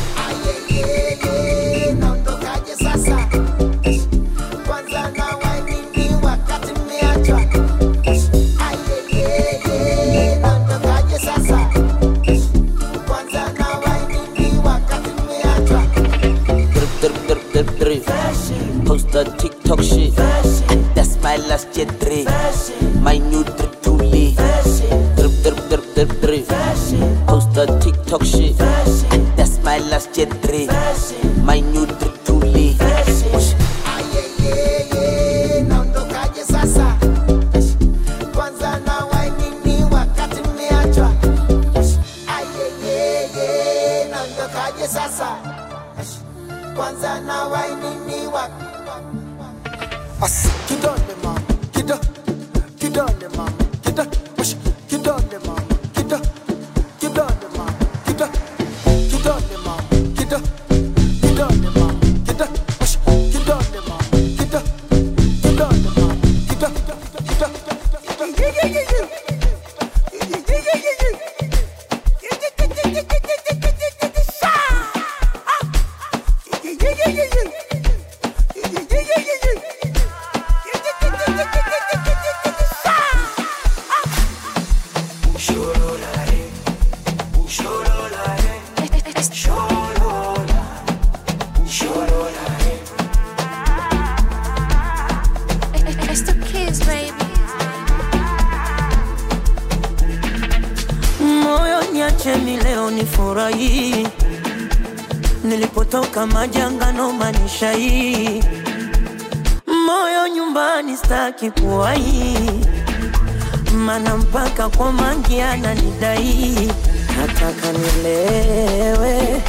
kiana nidai, nataka nilewe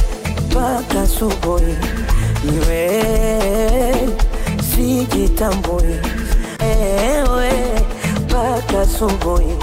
mpaka subuhi, niwe sijitambui, ewe mpaka subuhi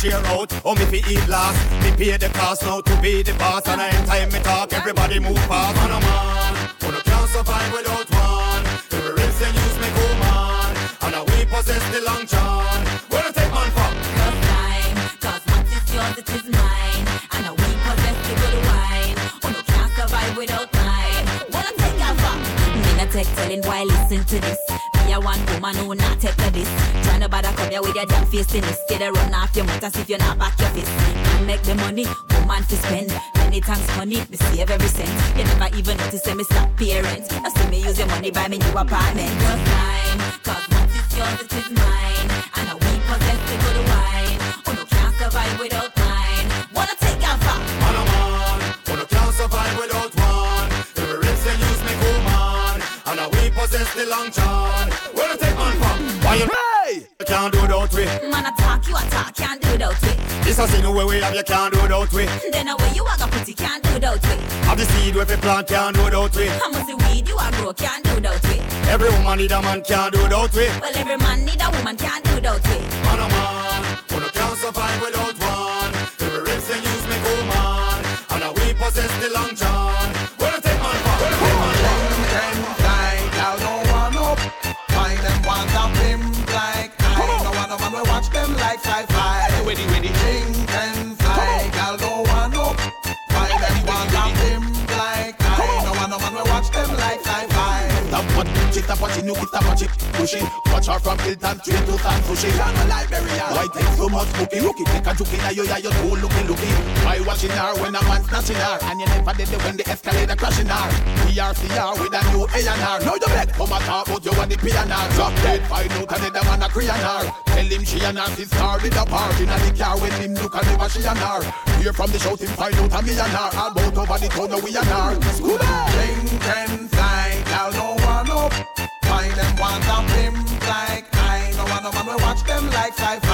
share out, oh me fi eat last. Me pay the cost now to be the boss. And anytime me talk, everybody move fast. Man a man, who no can't survive without one. Every rinse they use me go man. And now we possess the long john. Where to take man from? Time Cause what is yours, it is mine. And we possess the good wine. Oh, no can't survive without mine. Wanna take your fuck? Me not take telling why listen to this. Come here with your damn face in this. A run off your mouth if you're not back your fist. Man make the money, woman to spend. Many times money, me save every cent. You never even notice me stop parents. Now see me use your money buy me new apartment. Just mine, cause what is yours, it is mine. This a sin where we have you can't do without we. Then away you a go put it, can't do without it. Have the seed where we plant can't do without we. I must see weed you a grow, can't do without it. Every woman need a man can't do without we. Well, every man need a woman, can't her from Hilton straight to San Sushi Down a Liberia. Why take so much cookie Rookie take a juke now you yeah you too looking looking Why watching her when a man snatching her And you never did it when the escalator crashing her PRCR with a new A&R Now you bet come a talk but you want the piano Drop dead find out another man a Korean Tell him she and her sister with a party In the car when him look and never she and her. Hear from the shout him find out a millionaire. All bout over the town we and her School Drink and five, five.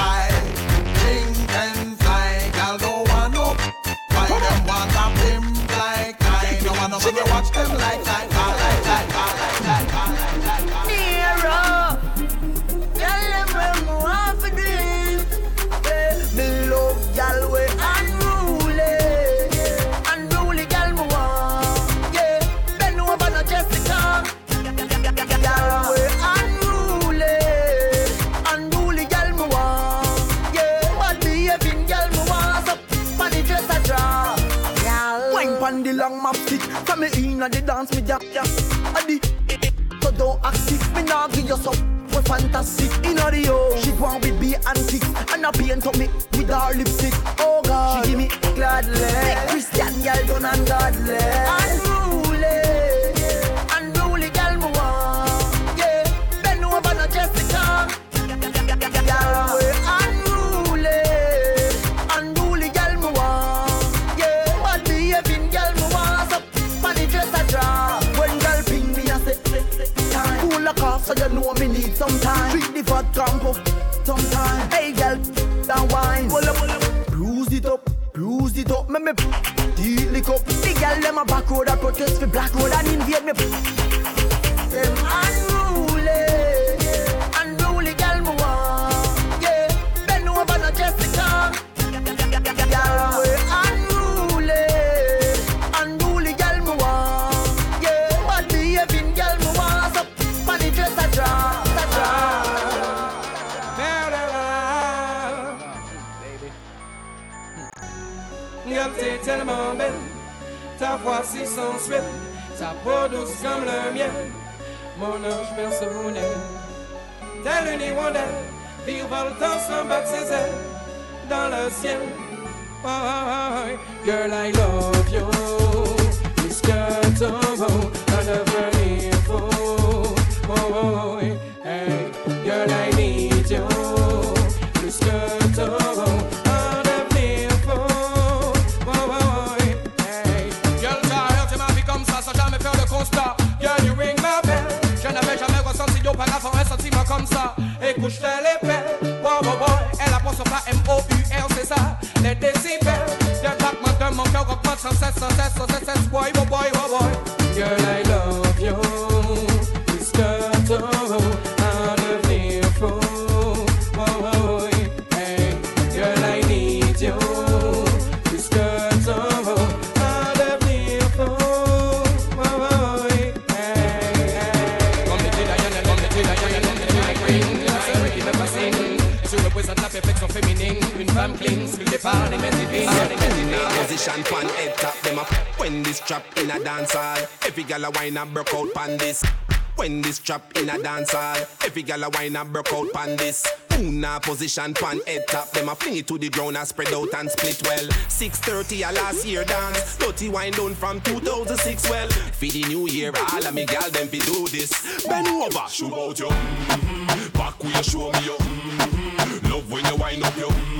gyal a wine and broke out pan this. Una position pan head top, them a fling it to the ground and spread out and split well. 6:30 a last year dance, dirty wine done from 2006 well. For the new year, all of me gyal them fi do this. Bend over, show out yo, mm-hmm. back with you show me yo. Mm-hmm. Love when you wind up yo. Mm-hmm.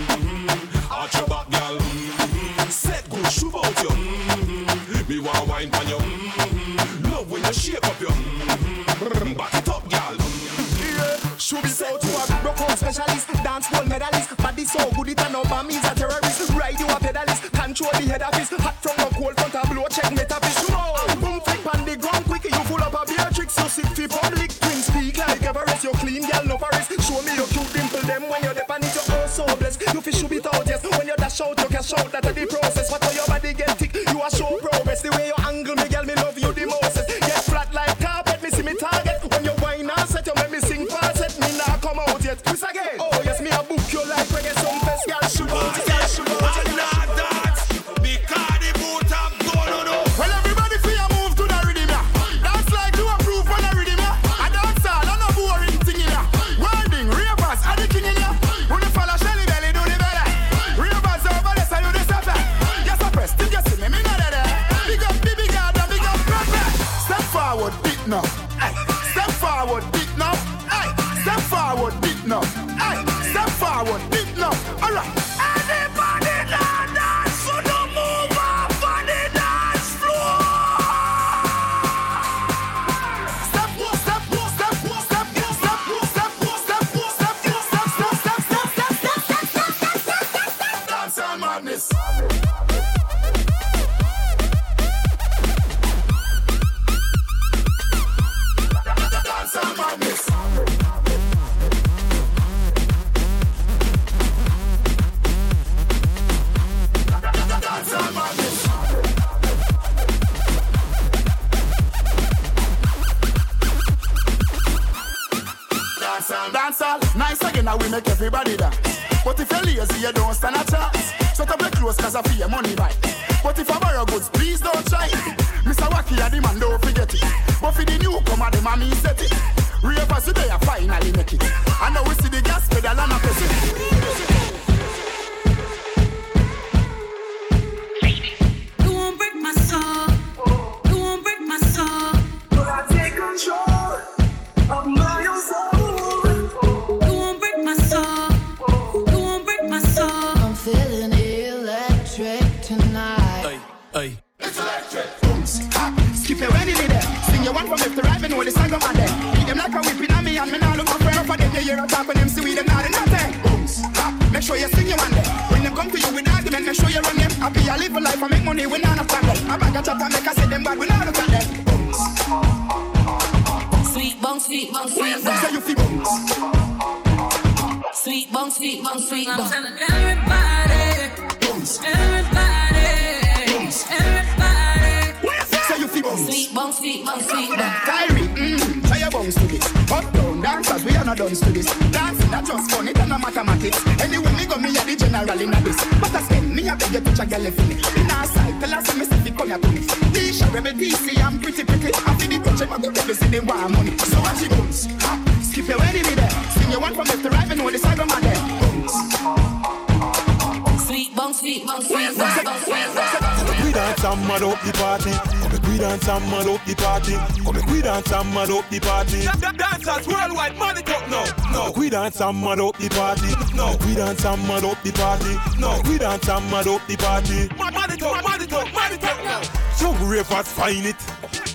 dance and mad up the party. No, we dance and mad up the party. No, we dance and mad up the party. Mad, mad it up, mad it up, mad it up now. Young ravers find it.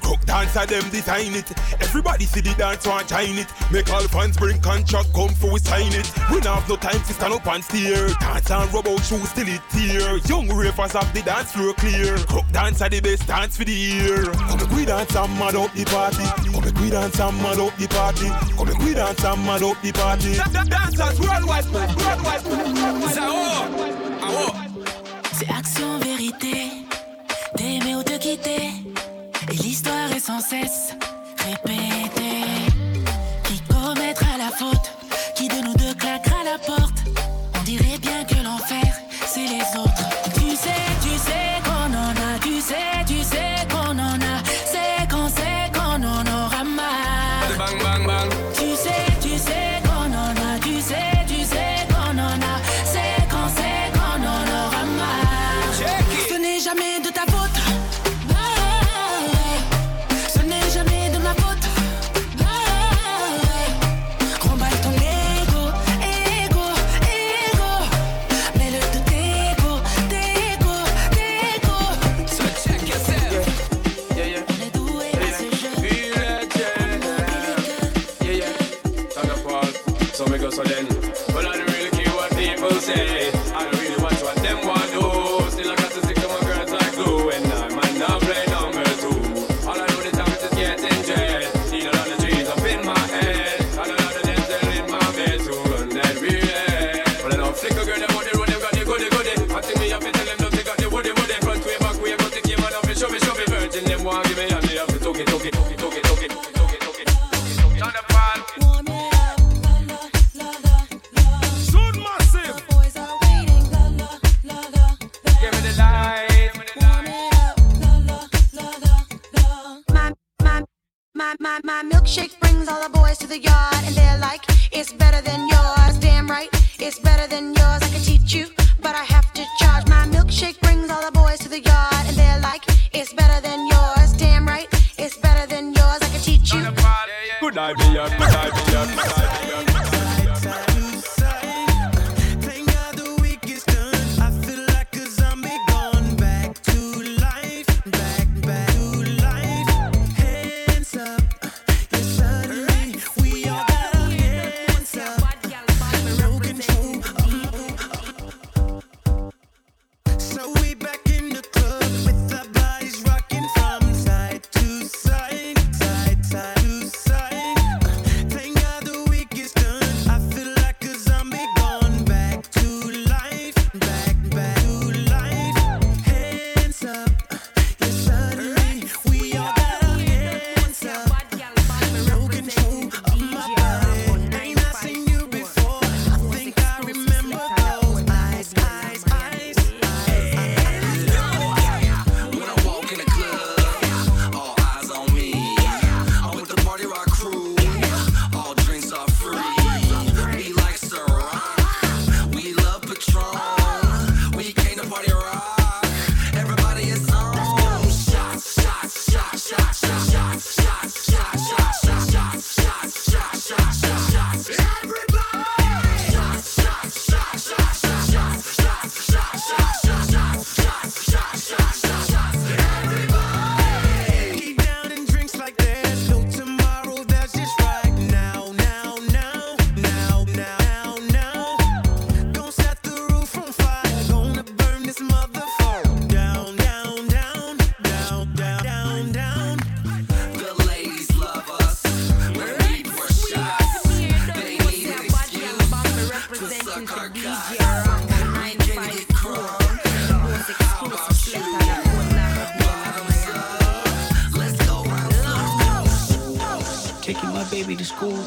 Cook dancer them design it. Everybody see the dance want join it. Make all fans bring contract come for we sign it. We not have no time to stand up and steer. Dance and rub out shoes till it tear. Young ravers have the dance floor clear. Cook dancer the best dance for the year. Come we dance and mad up the party. Come we dance and mad up the party. Come We dance C'est action vérité, d'aimer ou de quitter. Et l'histoire est sans cesse.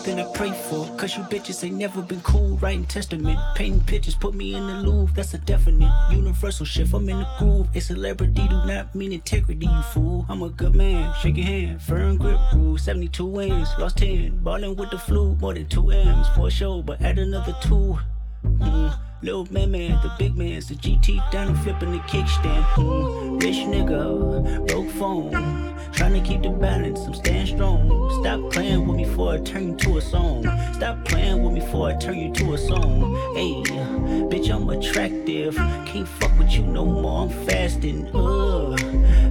Then I pray for. Cause you bitches ain't never been cool. Writing testament, painting pictures, put me in the Louvre. That's a definite universal shift. I'm in the groove. A celebrity do not mean integrity, you fool. I'm a good man, shake your hand. Firm grip rule, 72 wins, lost 10. Ballin' with the flu, more than 2 M's for sure, but add another 2. Mm. Little man, man, the big man's the GT down and flipping the kickstand. Mm. Rich nigga, broke phone. Trying to keep the balance, I'm staying strong. Stop playing with me before I turn you to a song. Stop playing with me before I turn you to a song. Hey, bitch, I'm attractive. Can't fuck with you no more, I'm fasting. Ugh,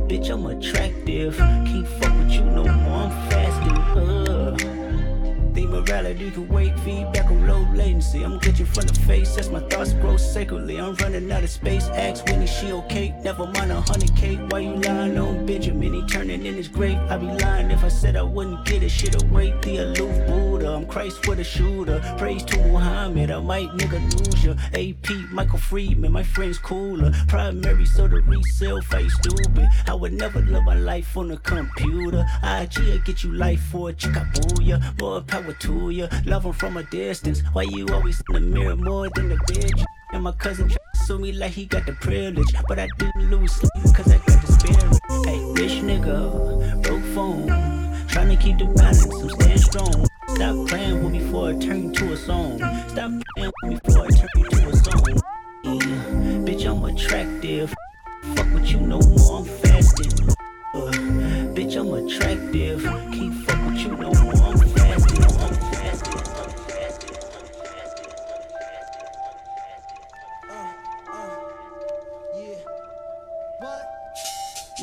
bitch, I'm attractive. Can't fuck with you no more, I'm fasting. Ugh. The morality can wait, feedback on low latency. I'm glitching from the face as my thoughts grow sacredly. I'm running out of space. Ask Winnie, she okay? Never mind a hundred K. Why you lying on Benjamin? He turning in his grave. I'd be lying if I said I wouldn't get it. Shit away. The aloof Buddha. I'm Christ with a shooter. Praise to Muhammad. I might nigga lose ya. AP, Michael Friedman. My friend's cooler. Primary, so the resale face stupid. I would never live my life on a computer. IG will get you life for a chick. I. More power to ya. Love 'em from a distance. Why you always in the mirror more than the bitch? And my cousin try sue me like he got the privilege. But I didn't lose sleep cause I got the spirit. Hey, bitch nigga, broke phone. Trying to keep the balance, I'm staying strong. Stop playing with me before I turn to a song. Stop playing with me before I turn to a song. Yeah, bitch, I'm attractive. Fuck with you no more, I'm fasting. Uh, bitch, I'm attractive.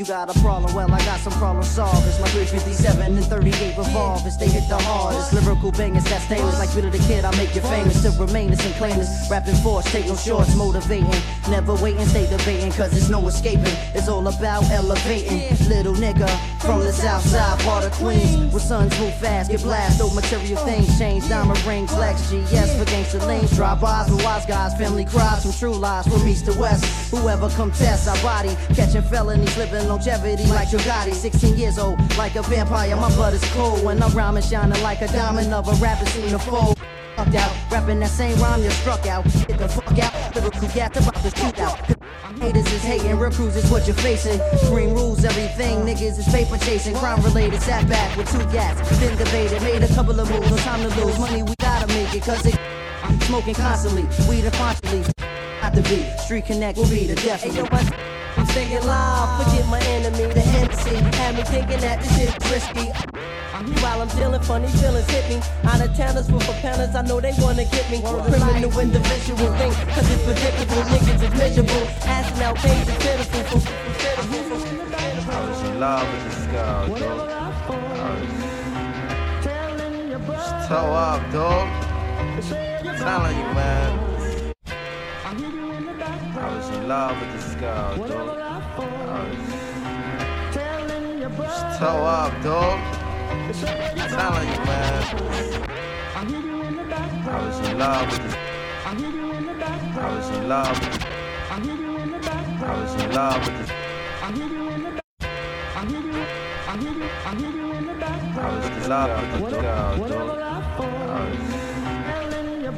You got a problem, well, I got some problem solvers. My 357 and 38 revolvers, they hit the hardest. Lyrical bangers that stainless, like Peter the Kid, I make you famous. To remain and claim this. Rapping force, take no shorts, motivating. Never waiting, stay debating, cause there's no escaping. It's all about elevating. Little nigga from the south side, part of Queens. Where sons move fast, get blast, material things change. Diamond rings, flex, GS for gangster lanes. Drive-bys with wise guys, family cries from true lies from east to west. Whoever come test our body, catching felonies, living longevity like Bugatti. 16 years old, like a vampire, my blood is cold. When I'm rhyming, shining like a diamond of a rapper scene to fold. Fucked out, rapping that same rhyme you're struck out. Get the fuck out, lyrical gas about to shoot out. Haters is hating, crews is what you're facing. Green rules, everything. Niggas is paper chasing, crime related. Sat back with two gas. been debated, made a couple of moves. No time to lose, money we gotta make it, cause it. Smoking constantly, weed and constantly. Not to be, street connect will be the death. Hey, yo, what? I'm staying live, forget my enemy, the MC. Had me thinking that this shit risky. While I'm dealing, funny feelings hit me. Out of towners with penance, I know they wanna get me. Criminal individual thing, cause it's predictable. Niggas is miserable. Asking out pays is pitiful. I was in love with this girl, dog. I was just toe up, dog. Telling you, man. I was in love with this girl, dog. Just toe up, dog. Telling you, man. I was in love with this. I was in love with this. I was in love with this. I was in love with this girl, dog.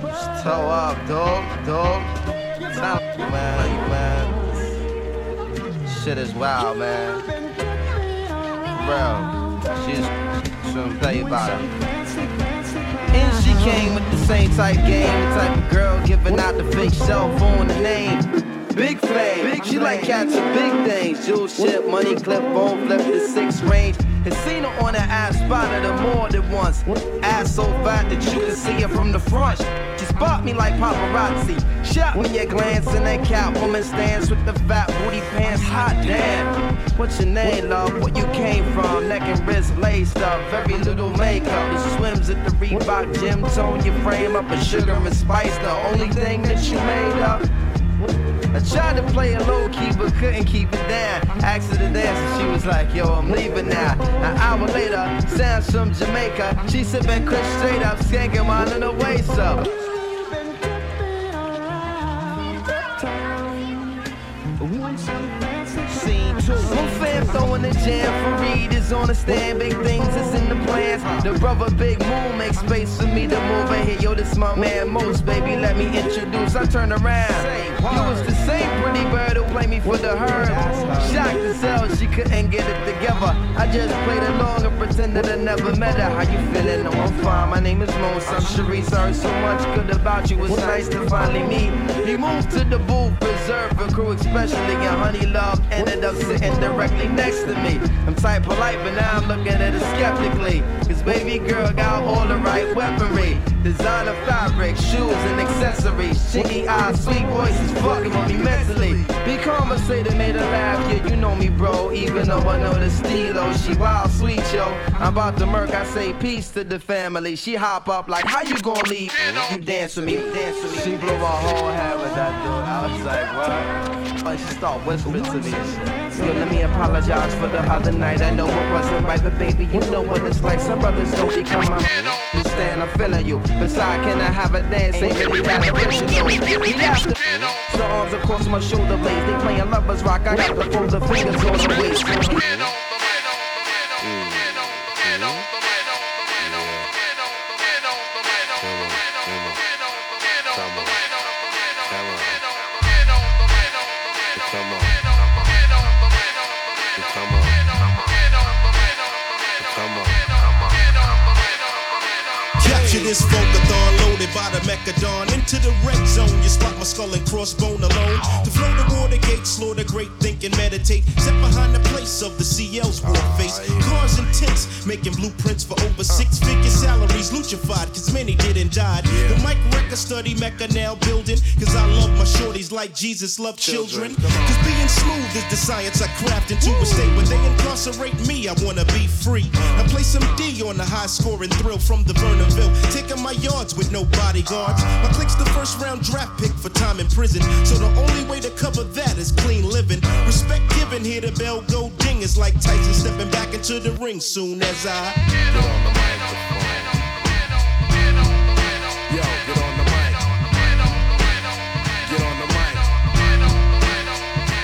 Just toe up, dog, dog. Telling you, man, man. Shit is wild, man. Bro, she's some tell you about it. And she came with the same type game, the type of girl giving out the fake cell phone the name. Big flame, she like catching big things. Jewel ship, money clip, phone flip the six range. Had seen her on the ass spotted her more than once. Ass so fat that you can see her from the front. Spot me like paparazzi. Shot me a glance in that Catwoman stance with the fat booty pants. Hot damn. What's your name, love? Where you came from? Neck and wrist laced up, very little makeup. It swims at the Reebok gym, tone your frame up, and sugar and spice. The only thing that you made up. I tried to play it low key, but couldn't keep it down. Asked her to dance, and she was like, Yo, I'm leaving now. An hour later, sounds from Jamaica. She sipping Chris straight up, skanking while in the waist up. Throwing the jam for Reed is on the stand. Big things is in the plans. The brother Big Moon makes space for me to move in here. Yo, this my man Mos, baby. Let me introduce. I turn around. You was the same pretty bird who played me for the herd. Shocked hell, she couldn't get it together. I just played along and pretended I never met her. How you feeling? No, I'm fine. My name is Mos. I'm Sharice. Heard so much good about you. It's nice to finally meet. He moved to the booth, reserved for crew, especially your Honey Love ended up sitting directly next to me. I'm tight polite, but now I'm looking at her skeptically. Cause baby girl got all the right weaponry. Designer fabric, shoes and accessories. Chinky eyes, sweet voices, fucking with me mentally. Be conversated, made her laugh, yeah, you know me, bro. Even though I know the stilo, she wild, sweet, yo. I'm about to murk, I say peace to the family. She hop up like, how you gonna leave? You dance with me, dance with me. She blew my whole head with that dude. I was like, what? But she start whispering to me. So let me apologize for the other night. I know it wasn't right, but baby, you know what it's like. Some brothers don't become my understand. I'm feeling you. Besides, can I have a dance? Ain't really original. He asked the the arms across my shoulder blades. They playing lovers rock. I got to pull the fingers on the waist. This Volcathon by the Mechadon into the red zone. You spot my skull and crossbone alone. To flow the water gate, slaughter great think and meditate. Set behind the place of the CL's war face. Cars and tents, making blueprints for over six figure salaries. Luchified, cause many didn't die. The mic record study Mecca now building. Cause I love my shorties like Jesus loved children. Cause being smooth is the science I craft into a state where they incarcerate me. I wanna be free. I play some D on the high scoring thrill from the Vernonville. Taking my yards with no bodyguards. My click's the first round draft pick for time in prison. So the only way to cover that is clean living. Respect given here, the bell go ding. It's like Tyson stepping back into the ring soon as I get on the microphone. Yo, get on the mic. Get on the mic.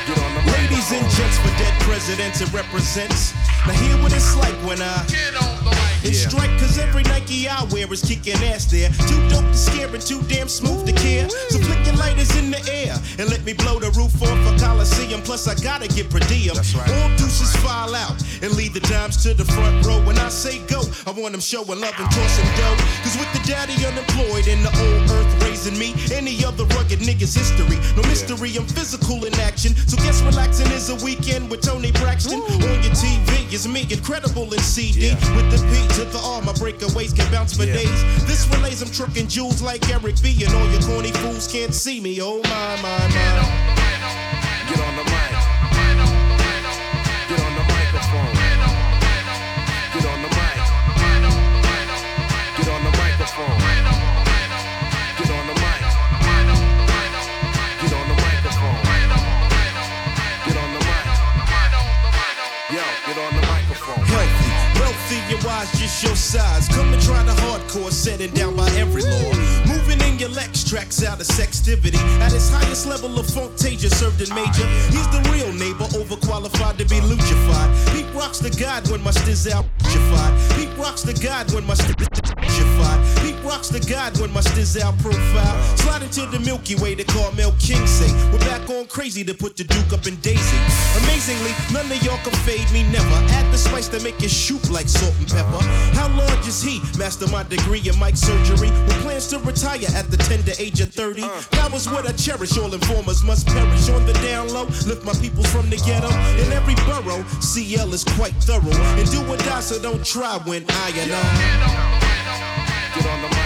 Get on the mic. Ladies and gents for dead presidents it represents. Now hear what it's like when I get on the mic. And strike cause every Nike I wear is kicking ass there. Too dope to scare and too damn smooth to care. So flick your lighters in the air and let me blow the roof off a Coliseum. Plus I gotta get per diem. All deuces file out and lead the dimes to the front row. When I say go, I want them showing love and tossing dough. Cause with the daddy unemployed and the old earth raising me, any other rugged nigga's history. No mystery, I'm physical in action. So guess relaxing is a weekend with Toni Braxton. On your TV is me, incredible in CD. With the P to the R, my breakaways can bounce for days. This relays, I'm trucking jewels like Eric B. And all your corny fools can't see me. Oh my, my, my. Wise, just your size. Come and try the hardcore setting down by every law. Moving in your Lex tracks out of sextivity. At its highest level of funk. Fantasia served in major. He's the real neighbor, overqualified to be luchified. Pete rocks the god when my stiz out. Pete rocks the god when my stiz luchified. Rocks the god when my stiz out profile. Slide into the Milky Way to Carmel King say. We're back on crazy to put the Duke up in Daisy. Amazingly, none of y'all can fade me never. Add the spice to make it shoot like salt and pepper. How large is he? Master my degree in mic surgery. With plans to retire at the tender age of 30. That was what I cherish. All informers must perish on the down low. Lift my peoples from the ghetto. In every borough, CL is quite thorough. And do or die, so don't try when I and I. Get on the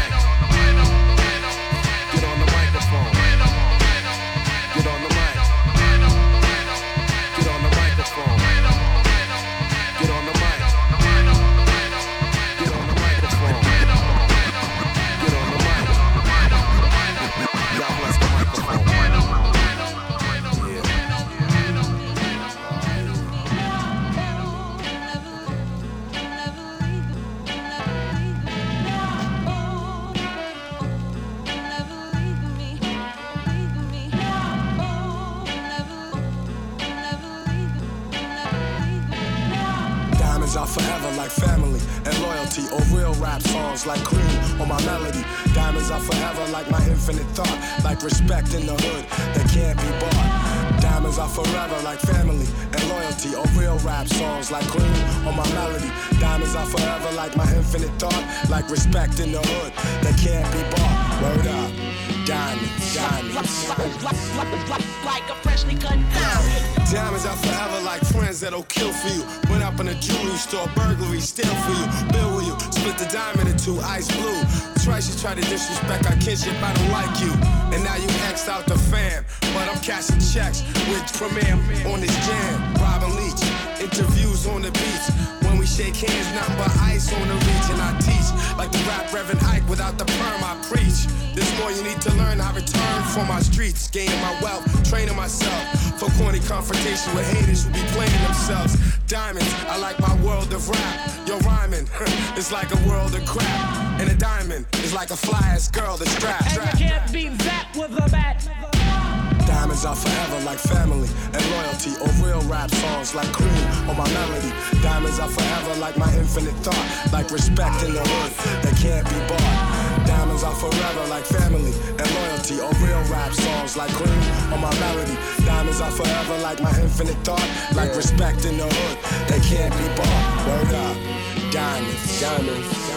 or real rap songs like cream on my melody. Diamonds are forever like my infinite thought, like respect in the hood that can't be bought. Diamonds are forever like family and loyalty or real rap songs like cream on my melody. Diamonds are forever like my infinite thought, like respect in the hood that can't be bought. Word up. Diamonds, diamonds. Like a freshly cut diamond. Diamonds are forever like friends that'll kill for you. Went up in a jewelry store, burglary, steal for you. Bill with you, split the diamond in two, ice blue. Twice you try to disrespect our kinship, I don't like you. And now you X'd out the fam. But I'm cashing checks with Premier on this jam. Robin Leach, interviews on the beach. When we shake hands, nothing but ice on the reach. And I teach like the rap Reverend Ike without the perm, I preach. There's more you need to learn. I return for my streets, gaining my wealth, training myself for corny confrontation with haters who be playing themselves. Diamonds, I like my world of rap. Yo, rhyming, it's like a world of crap. And a diamond is like a fly ass girl that's strapped. And you can't beat that with a bat. Diamonds are forever like family and loyalty or real rap songs like cream or my melody. Diamonds are forever like my infinite thought, like respect in the hood that can't be bought. Diamonds are forever like family and loyalty or real rap songs like cream or my melody. Diamonds are forever like my infinite thought, like respect in the hood that can't be bought. Word up. Diamonds, diamonds,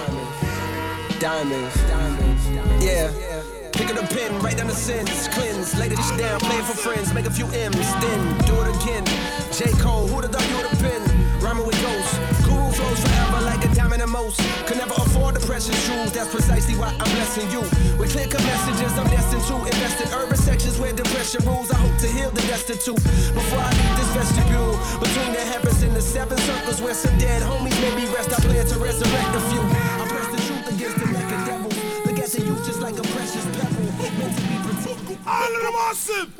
Diamonds, diamonds, yeah. Pick up the pen, write down the sins, cleanse, lay this down, play it for friends, make a few M's, then do it again. J. Cole, who'da thought you would've been? Rhyming with ghosts, guru flows forever like a diamond and most. Could never afford the precious jewels, that's precisely why I'm blessing you. With clear cut messages, I'm destined to invest in urban sections where depression rules. I hope to heal the destitute before I leave this vestibule. Between the heavens and the seven circles where some dead homies made me rest, I plan to resurrect a few. Just like a precious pebble, meant to be protected. All of them awesome.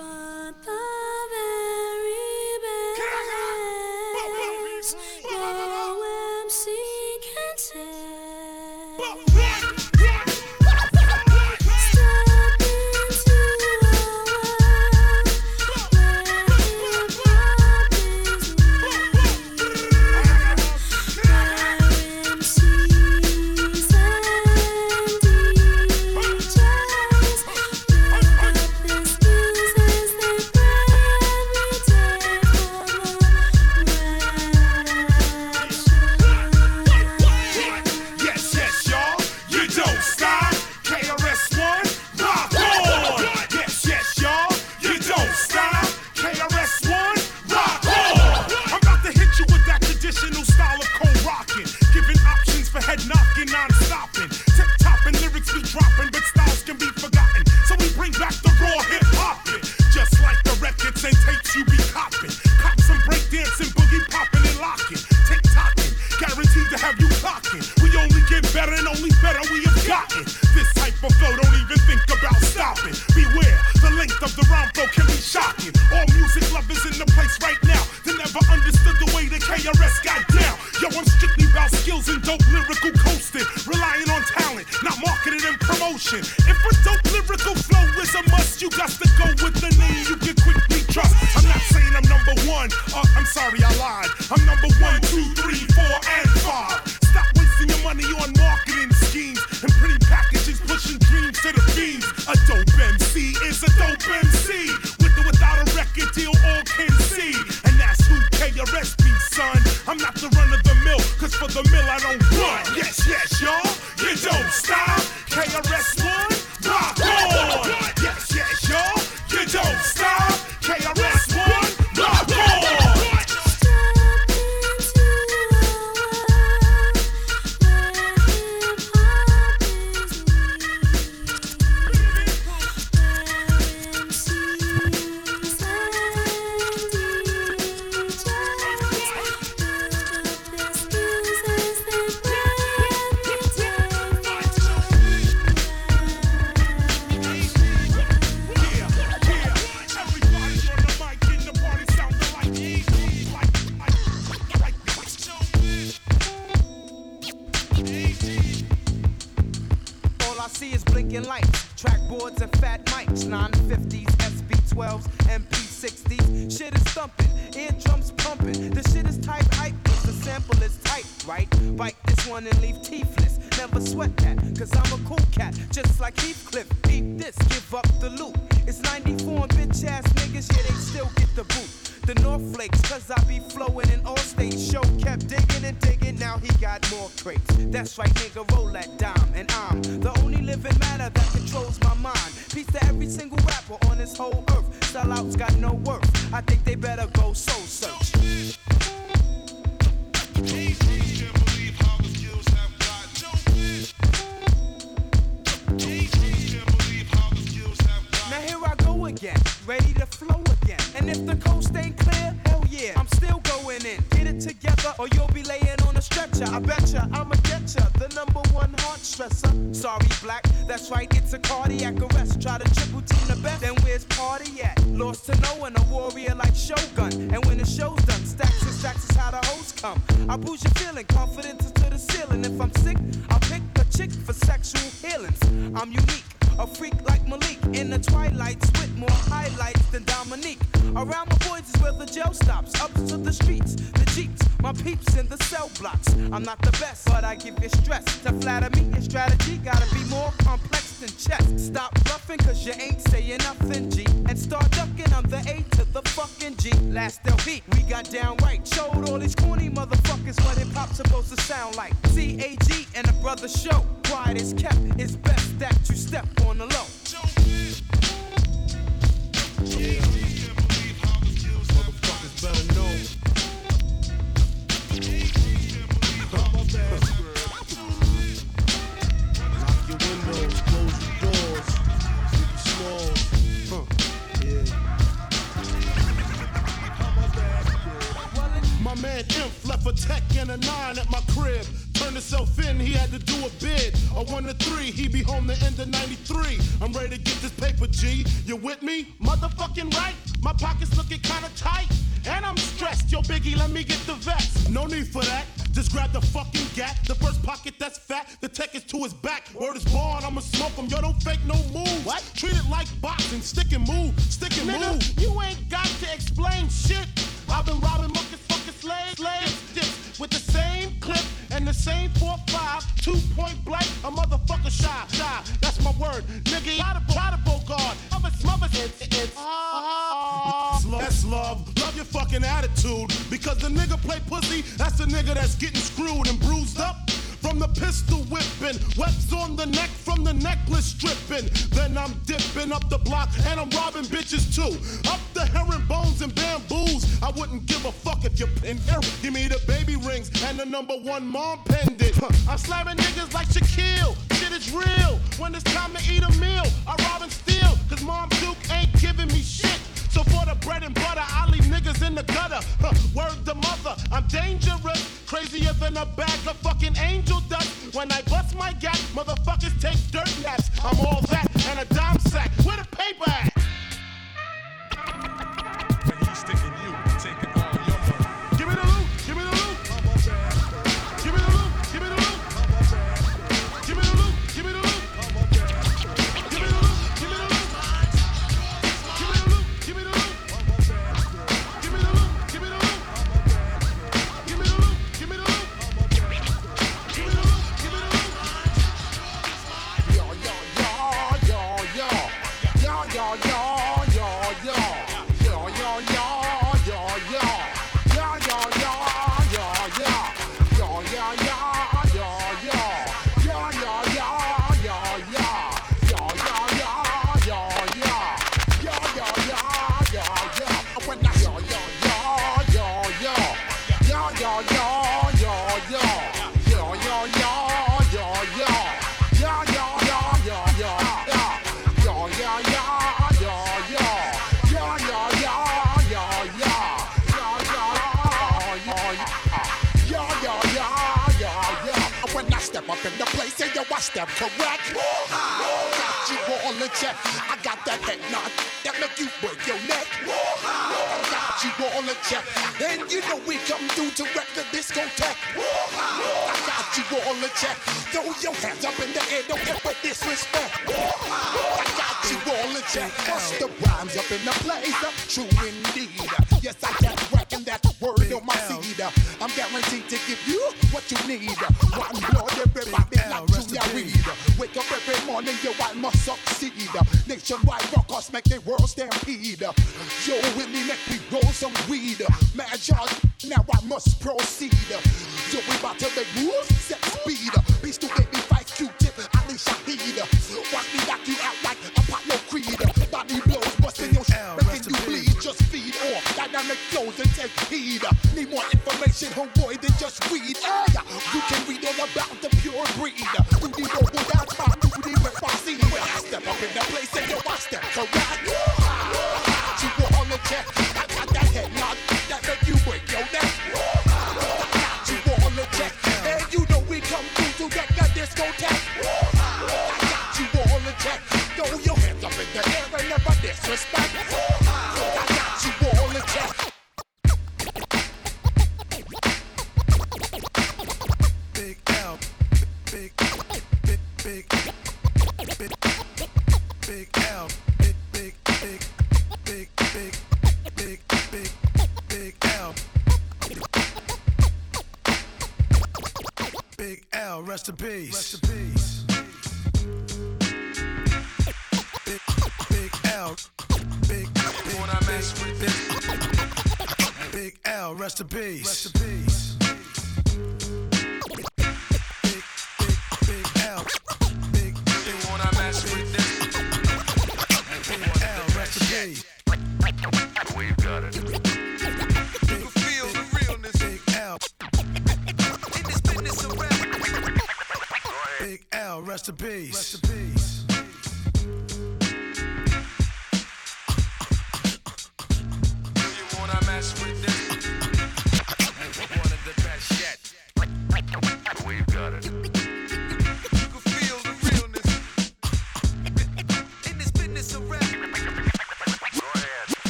For that. Just grab the fucking gat. The first pocket that's fat. The tech is to his back. Word is born, I'ma smoke him. Yo, don't fake no move. What? Treat it like boxing. Stick and move. Stick and Nigga, move. You ain't got to explain shit. I've been robbing muckers, fucking slaves, slaves, with the same clip and the same 4-5, two point blank, a motherfucker shy, shy. That's my word, nigga. Try to Bogart. Mother, mother, it's, it's, That's love. Love your fucking attitude. Because the nigga play pussy, that's the nigga that's getting screwed and bruised up. From the pistol whipping, webs on the neck from the necklace stripping. Then I'm dipping up the block and I'm robbing bitches too. Up the herringbones and bamboos. I wouldn't give a fuck if you pin er, Give me the baby rings and the number one mom pendant. I'm slamming niggas like Shaquille. Shit is real. When it's time to eat a meal, I rob and steal. Cause mom Duke ain't giving me shit. So for the bread and butter, I leave niggas in the gutter. Huh, word the mother, I'm dangerous. Crazier than a bag of fucking angel dust. When I bust my gap, motherfuckers take dirt naps. I'm all that and a dime sack. Where the paper at? Correct. Got you all in check. I got that head nod that make you break your neck. Got you all in check. And you know we come through to wreck the discotheque. I got you all in check. Throw your hands up in the air, don't ever disrespect. I got you all in check. Bust the rhymes up in the place. True indeed. Yes, I got and that word on my seed. I'm guaranteed to give you what you need. One blood, morning, you all must succeed. Nationwide rockers make the world stampede. Yo, Willie, make me roll some weed. Mad John, now I must proceed. Yo, we about to make moves, set speed. Beast to make me fight Q-tip, Ali Shaheed. Watch me knock you out like Apollo Creed. Body blows, busting your shit, making you bleed. Just feed off dynamic flows and take heed. Need more information, homeboy, than just. Hey,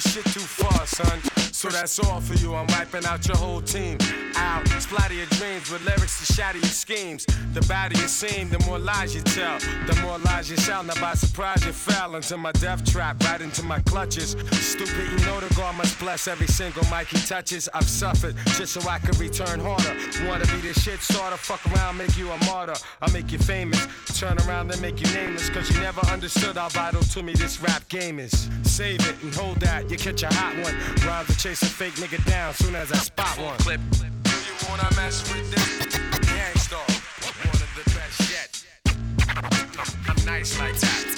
this shit too far, son. So that's all for you. I'm wiping out your whole team. Out, splatter your dreams with lyrics to shatter your schemes. The badder you seem, the more lies you tell. The more lies you sell. Now by surprise you fell into my death trap, right into my clutches. Stupid, you know the God must bless every single mic he touches. I've suffered just so I could return harder. Wanna be the shit starter? Fuck around, make you a martyr. I'll make you famous. Turn around and make you nameless. Cause you never understood how vital to me this rap game is. Save it and hold that, you catch a hot one. Rhymes chase a fake nigga down soon as I spot one. Clip. Do you wanna mess with this? One of the best yet. I'm nice like that.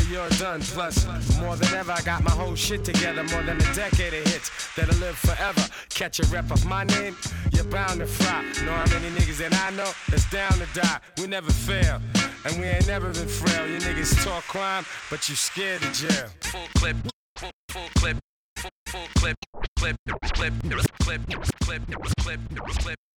till you're done. Plus, more than ever, I got my whole shit together. More than a decade of hits that'll live forever. Catch a rep of my name, you're bound to fry. Know how many niggas that I know that's down to die. We never fail, and we ain't never been frail. You niggas talk crime, but you scared of jail. Full clip. Full, full clip. Full, full clip. Clip. Clip. Clip. Clip. Clip. Clip. Clip.